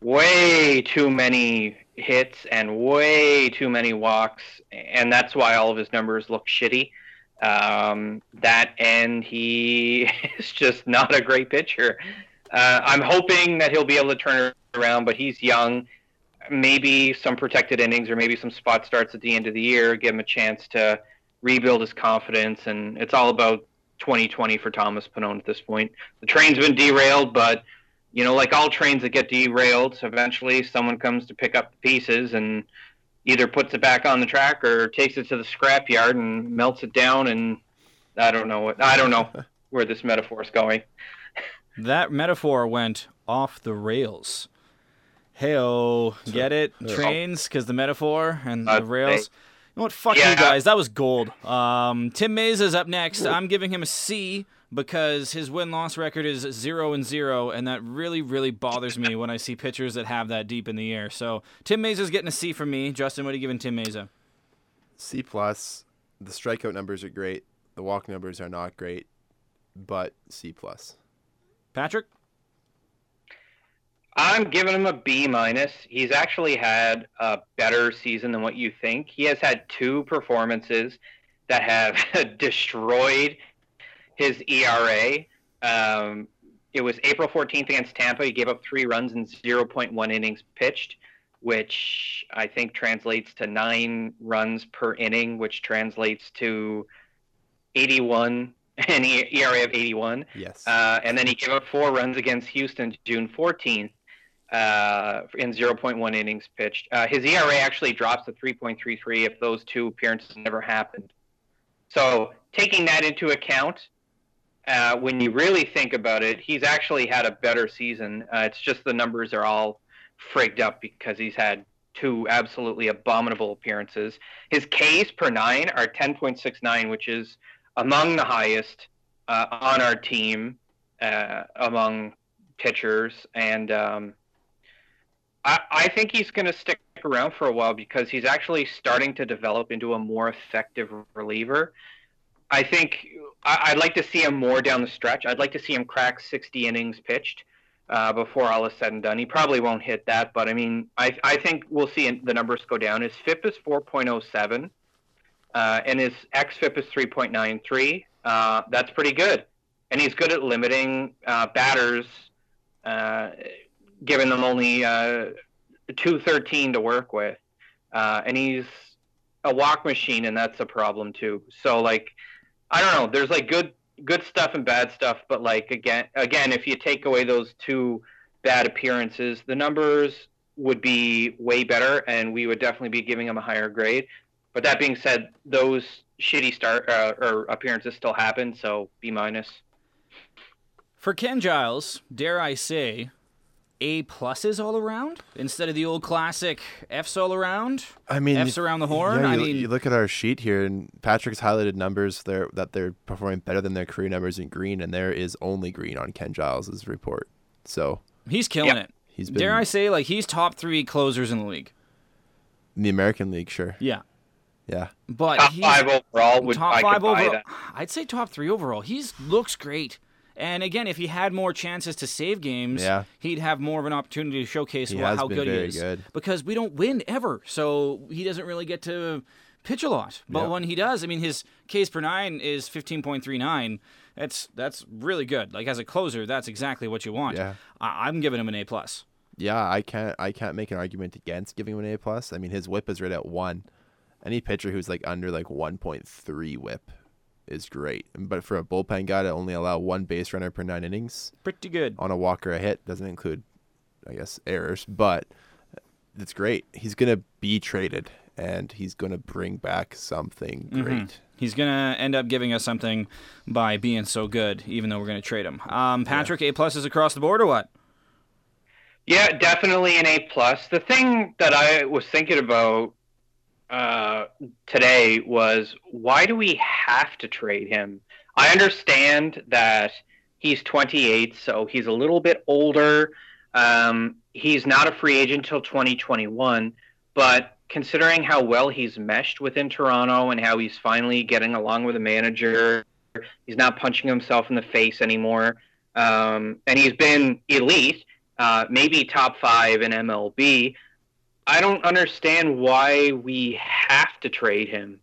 way too many hits and way too many walks, and that's why all of his numbers look shitty. Um, that and he is just not a great pitcher. Uh, I'm hoping that he'll be able to turn around, but he's young. Maybe some protected innings or maybe some spot starts at the end of the year give him a chance to rebuild his confidence. And it's all about 2020 for Thomas Pannone at this point. The train's been derailed, but you know, like all trains that get derailed, eventually someone comes to pick up the pieces and either puts it back on the track or takes it to the scrapyard and melts it down. And I don't know what I don't know where this metaphor is going. That metaphor went off the rails. Heyo, get it? Trains, because the metaphor and the Uh, rails. You know what? Fuck Yeah. you guys. That was gold. Um, Tim is up next. I'm giving him a C because his win loss record is zero and zero, and that really, really bothers me when I see pitchers that have that deep in the air. So Tim Mayza's getting a C from me. Justin, what are you giving Tim Mesa? C plus. The strikeout numbers are great. The walk numbers are not great, but C plus. Patrick? I'm giving him a B minus. He's actually had a better season than what you think. He has had two performances that have destroyed his ERA. Um, it was April 14th against Tampa. He gave up three runs in 0.1 innings pitched. which I think translates to nine runs per inning, which translates to 81 an ERA of 81. Yes. Uh, and then he gave up four runs against Houston June 14th uh, in 0.1 innings pitched. Uh, his ERA actually drops to 3.33 if those two appearances never happened. So taking that into account, uh, when you really think about it, he's actually had a better season. Uh, it's just the numbers are all frigged up because he's had two absolutely abominable appearances. His Ks per nine are 10.69, which is among the highest uh, on our team uh, among pitchers. And um, I, I think he's going to stick around for a while because he's actually starting to develop into a more effective reliever. I think I, would like to see him more down the stretch. I'd like to see him crack 60 innings pitched uh, before all is said and done. He probably won't hit that, but I mean, I, I think we'll see the numbers go down. His FIP is 4.07, uh, and his xFIP is 3.93. Uh, that's pretty good, and he's good at limiting uh, batters, uh, giving them only uh, 213 to work with, and he's a walk machine, and that's a problem too. So like I don't know. There's like good good stuff and bad stuff, but like again again, if you take away those two bad appearances, the numbers would be way better, and we would definitely be giving him a higher grade. But that being said, those shitty start uh, or appearances still happen, so B minus. For Ken Giles, dare I say, a pluses all around instead of the old classic Fs all around. I mean, Fs around the horn. Yeah, I you, mean, you look at our sheet here, and Patrick's highlighted numbers there that they're performing better than their career numbers in green, and there is only green on Ken Giles's report. So he's killing yep. it. He's been, dare I say, like he's top three closers in the league. In the American League, sure. Yeah. Yeah. But top five overall would top I five overall. I'd say top three overall. He's looks great. And again, if he had more chances to save games, yeah. he'd have more of an opportunity to showcase he how good he is. Good. Because we don't win ever, so he doesn't really get to pitch a lot. But when he does, I mean, his Ks per nine is fifteen point three nine. That's that's really good. Like as a closer, that's exactly what you want. Yeah. I- am giving him an A plus. Yeah, I can't I can't make an argument against giving him an A plus. I mean, his WHIP is right at one. Any pitcher who's like under like one point three WHIP is great. But for a bullpen guy to only allow one base runner per nine innings, pretty good. On a walk or a hit doesn't include, I guess, errors, but it's great. He's gonna be traded, and he's gonna bring back something great. Mm-hmm. He's gonna end up giving us something by being so good, even though we're gonna trade him. Um, Patrick, yeah. A pluses across the board or what? Yeah, definitely an A plus. The thing that I was thinking about uh, today was why do we have to trade him? I understand that he's 28, so he's a little bit older. Um, he's not a free agent until 2021, but considering how well he's meshed within Toronto and how he's finally getting along with the manager, he's not punching himself in the face anymore, um, and he's been elite, uh, maybe top five in MLB. I don't understand why we have to trade him.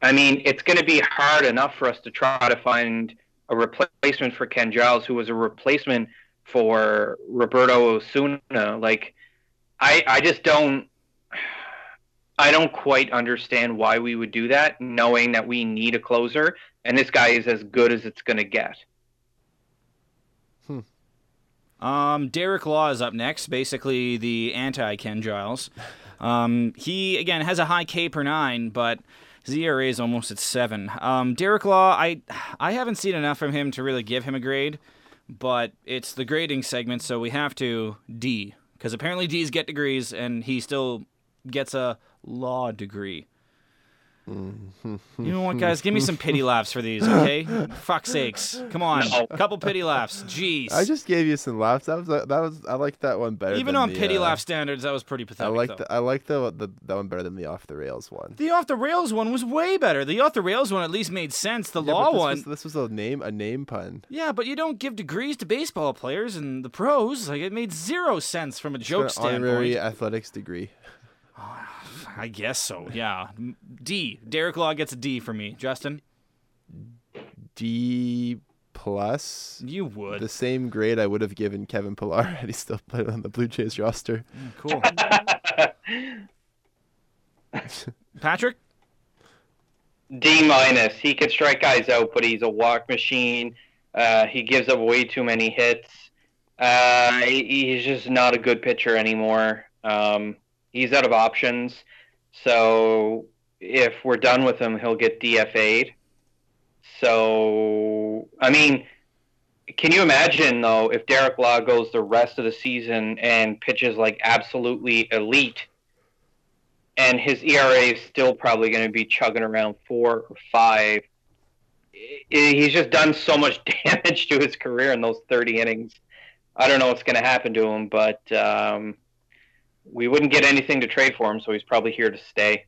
I mean, it's going to be hard enough for us to try to find a replacement for Ken Giles, who was a replacement for Roberto Osuna. Like, I, I just don't, I don't quite understand why we would do that, knowing that we need a closer, and this guy is as good as it's going to get. Um, Derek Law is up next, basically the anti Ken Giles. Um, he again has a high K per nine, but ERA is almost at seven. Um, Derek Law, I I haven't seen enough from him to really give him a grade, but it's the grading segment, so we have to D because apparently D's get degrees, and he still gets a law degree. You know what, guys? Give me some pity laughs for these, okay? Fuck sakes! Come on, no. couple pity laughs. Jeez. I just gave you some laughs. That was that was I like that one better. Even on the, pity uh, laugh standards, that was pretty pathetic. I like the I like the, the that one better than the off the rails one. The off the rails one was way better. The off the rails one at least made sense. The yeah, law this one. Was, this was a name a name pun. Yeah, but you don't give degrees to baseball players and the pros. Like it made zero sense from a joke standpoint. Honorary athletics degree. I guess so. Yeah. D. Derek Law gets a D for me. Justin. D plus. You would. The same grade I would have given Kevin Pillar had he still played on the Blue Jays roster. Mm, cool. Patrick? D minus. He can strike guys out, but he's a walk machine. Uh, he gives up way too many hits. Uh, he, he's just not a good pitcher anymore. Um, he's out of options. So if we're done with him, he'll get DFA'd. So, I mean, can you imagine, though, if Derek Law goes the rest of the season and pitches like absolutely elite? and his ERA is still probably going to be chugging around four or five. He's just done so much damage to his career in those 30 innings. I don't know what's going to happen to him, but um, we wouldn't get anything to trade for him, so he's probably here to stay.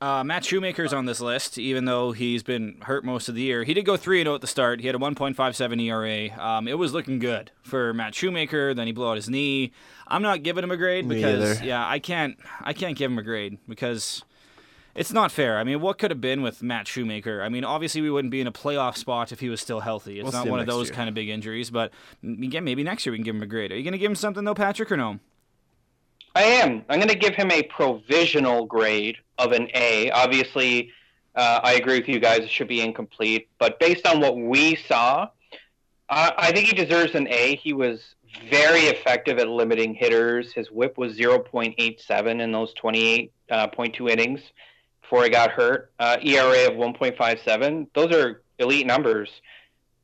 Uh, Matt Shoemaker's on this list, even though he's been hurt most of the year. He did go 3 0 at the start. He had a 1.57 ERA. Um, it was looking good for Matt Shoemaker. Then he blew out his knee. I'm not giving him a grade Me because, either. yeah, I can't, I can't give him a grade because it's not fair. I mean, what could have been with Matt Shoemaker? I mean, obviously we wouldn't be in a playoff spot if he was still healthy. It's We'll not one of those year. kind of big injuries, but again, maybe next year we can give him a grade. Are you going to give him something though, Patrick, or no? I am. I'm going to give him a provisional grade of an A. Obviously, uh, I agree with you guys. It should be incomplete. But based on what we saw, uh, I think he deserves an A. He was very effective at limiting hitters. His whip was 0.87 in those 28.2 innings before he got hurt. Uh, ERA of 1.57. Those are elite numbers.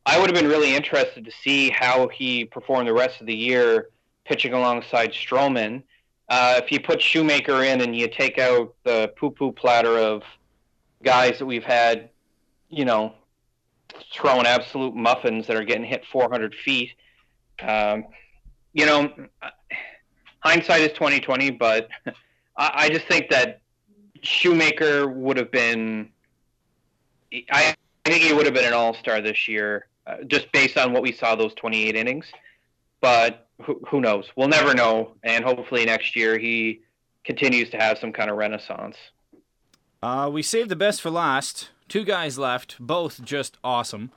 I would have been really interested to see how he performed the rest of the year pitching alongside Stroman. Uh, if you put Shoemaker in and you take out the poo-poo platter of guys that we've had, you know, throwing absolute muffins that are getting hit 400 feet, um, you know, hindsight is 2020, but I, I just think that Shoemaker would have been. I, I think he would have been an all-star this year, uh, just based on what we saw those 28 innings. But who, knows? We'll never know. And hopefully next year he continues to have some kind of renaissance. Uh, we saved the best for last. Two guys left, both just awesome.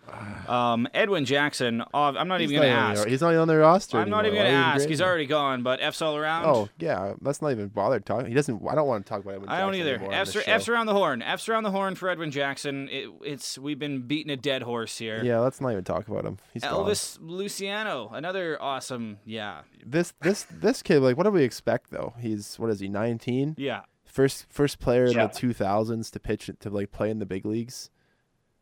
Um, Edwin Jackson. Uh, I'm not He's even going to not even- ask. He's not even on their roster. I'm not even anymore. going to Why are you ask. grading He's him? already gone. But F's all around. Oh yeah, let's not even bother talking. He doesn't. I don't want to talk about Edwin. I don't either. F's, F's around the horn. F's around the horn for Edwin Jackson. It, it's we've been beating a dead horse here. Yeah, let's not even talk about him. He's. Elvis Luciano, another awesome. Yeah, This this this kid. Like, what do we expect though? He's what is he? 19. yeah. First first player in the 2000s to pitch to like play in the big leagues.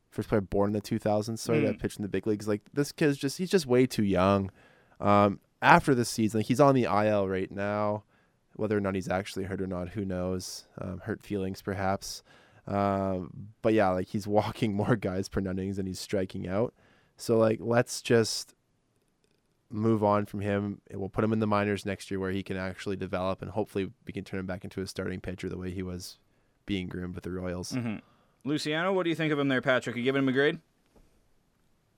First player born in the 2000s, sorry, to Mm. pitch in the big leagues. Like this kid's just he's just way too young. Um, after this season, like, he's on the IL right now. Whether or not he's actually hurt or not, who knows? Um, hurt feelings, perhaps. Um, but yeah, like he's walking more guys per innings than he's striking out. So like, let's just move on from him. And we'll put him in the minors next year where he can actually develop, and hopefully we can turn him back into a starting pitcher the way he was being groomed with the Royals. hmm Luciano, what do you think of him there, Patrick? Are You giving him a grade?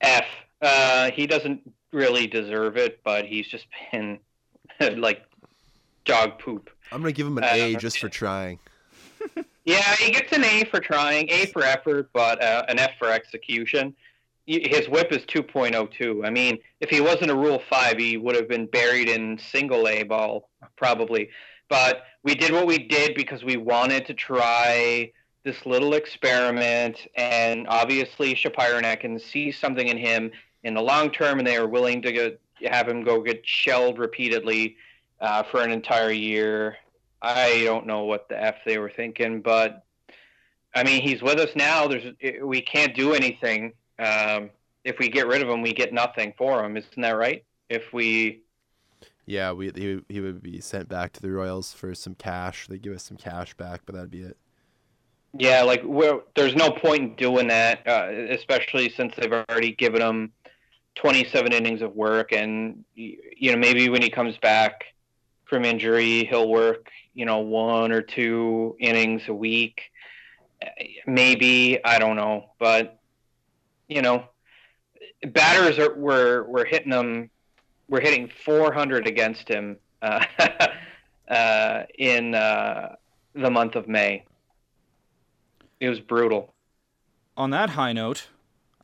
F. Uh, he doesn't really deserve it, but he's just been like dog poop. I'm gonna give him an Uh, A just for trying. Yeah, he gets an A for trying, A for effort, but uh, an F for execution. His whip is 2.02. I mean, if he wasn't a Rule 5, he would have been buried in single A ball, probably. But we did what we did because we wanted to try this little experiment, and obviously Shapiro and Atkins see something in him in the long term, and they are willing to go, have him go get shelled repeatedly uh, for an entire year. I don't know what the f they were thinking, but I mean, he's with us now. There's we can't do anything. Um, if we get rid of him, we get nothing for him. Isn't that right? If we, Yeah, we he, he would be sent back to the Royals for some cash. They give us some cash back, but that'd be it. yeah, like we're, there's no point in doing that, uh, especially since they've already given him 27 innings of work, and you know maybe when he comes back from injury, he'll work you know one or two innings a week. Uh, Maybe I don't know, but you know, batters are we're we're hitting them. We're hitting 400 against him uh, uh, in uh, the month of May. It was brutal. On that high note,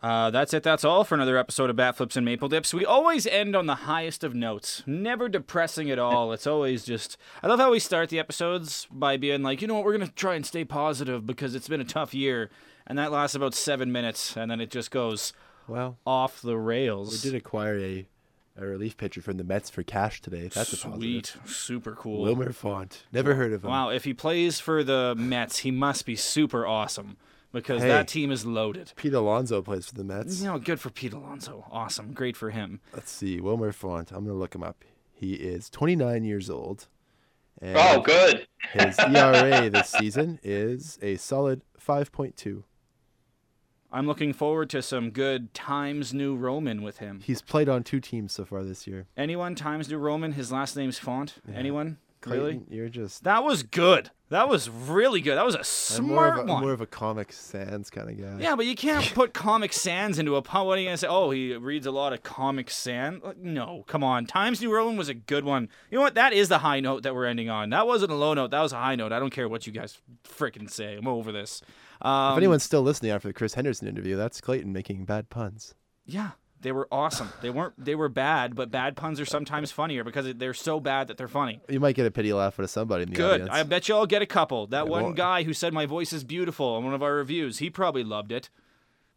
Uh, that's it. That's all for another episode of Bat Flips and Maple Dips. We always end on the highest of notes, never depressing at all. It's always just. I love how we start the episodes by being like, you know what, we're gonna try and stay positive because it's been a tough year, and that lasts about seven minutes, and then it just goes Well, off the rails. we did acquire a, a relief pitcher from the Mets for cash today. That's a sweet, super cool. Wilmer Font. Never heard of him. Wow, if he plays for the Mets, he must be super awesome because Hey. that team is loaded. Pete Alonso plays for the Mets. You know, good for Pete Alonso. Awesome, great for him. Let's see. Wilmer Font. I'm going to look him up. He is 29 years old. And Oh, good. His ERA this season is a solid 5.2. I'm looking forward to some good Times New Roman with him. He's played on two teams so far this year. Anyone Times New Roman? His last name's Font. Anyone? Really? Clayton, You're just. That was good. That was really good. That was a I'm more, smart a, one. more of a Comic Sans kind of guy. yeah, but you can't put Comic Sans into a pun. What are you gonna say? Oh, he reads a lot of Comic Sans. Like, No, come on. Times New Roman was a good one. You know what? That is the high note that we're ending on. That wasn't a low note. That was a high note. I don't care what you guys freaking say. I'm over this. Um, If anyone's still listening after the Chris Henderson interview, that's Clayton making bad puns. Yeah, they were awesome. They weren't. They were bad, but bad puns are sometimes funnier because they're so bad that they're funny. You might get a pity laugh out of somebody in the Good. audience. I bet you I'll get a couple. That Yeah, one well- guy who said my voice is beautiful on one of our reviews, he probably loved it.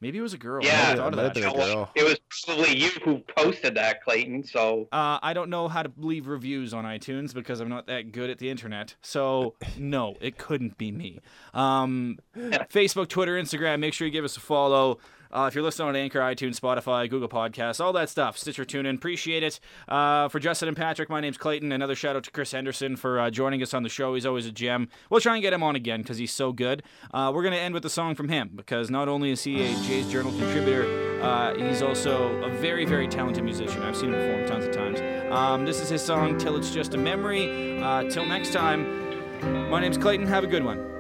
Maybe it was a girl. Yeah. never Yeah, thought of that. a girl. It was probably you who posted that, Clayton. So Uh, I don't know how to leave reviews on iTunes because I'm not that good at the internet. So no, it couldn't be me. Um, Facebook, Twitter, Instagram. Make sure you give us a follow. Uh, if you're listening on Anchor, iTunes, Spotify, Google Podcasts, all that stuff, Stitcher, TuneIn, appreciate it. Uh, for Justin and Patrick, my name's Clayton. Another shout out to Chris Henderson for uh, joining us on the show. He's always a gem. We'll try and get him on again because he's so good. Uh, we're going to end with a song from him because not only is he a Jays Journal contributor, uh, he's also a very, very talented musician. I've seen him perform tons of times. Um, this is his song, Till It's Just a Memory. Uh, till next time, my name's Clayton. Have a good one.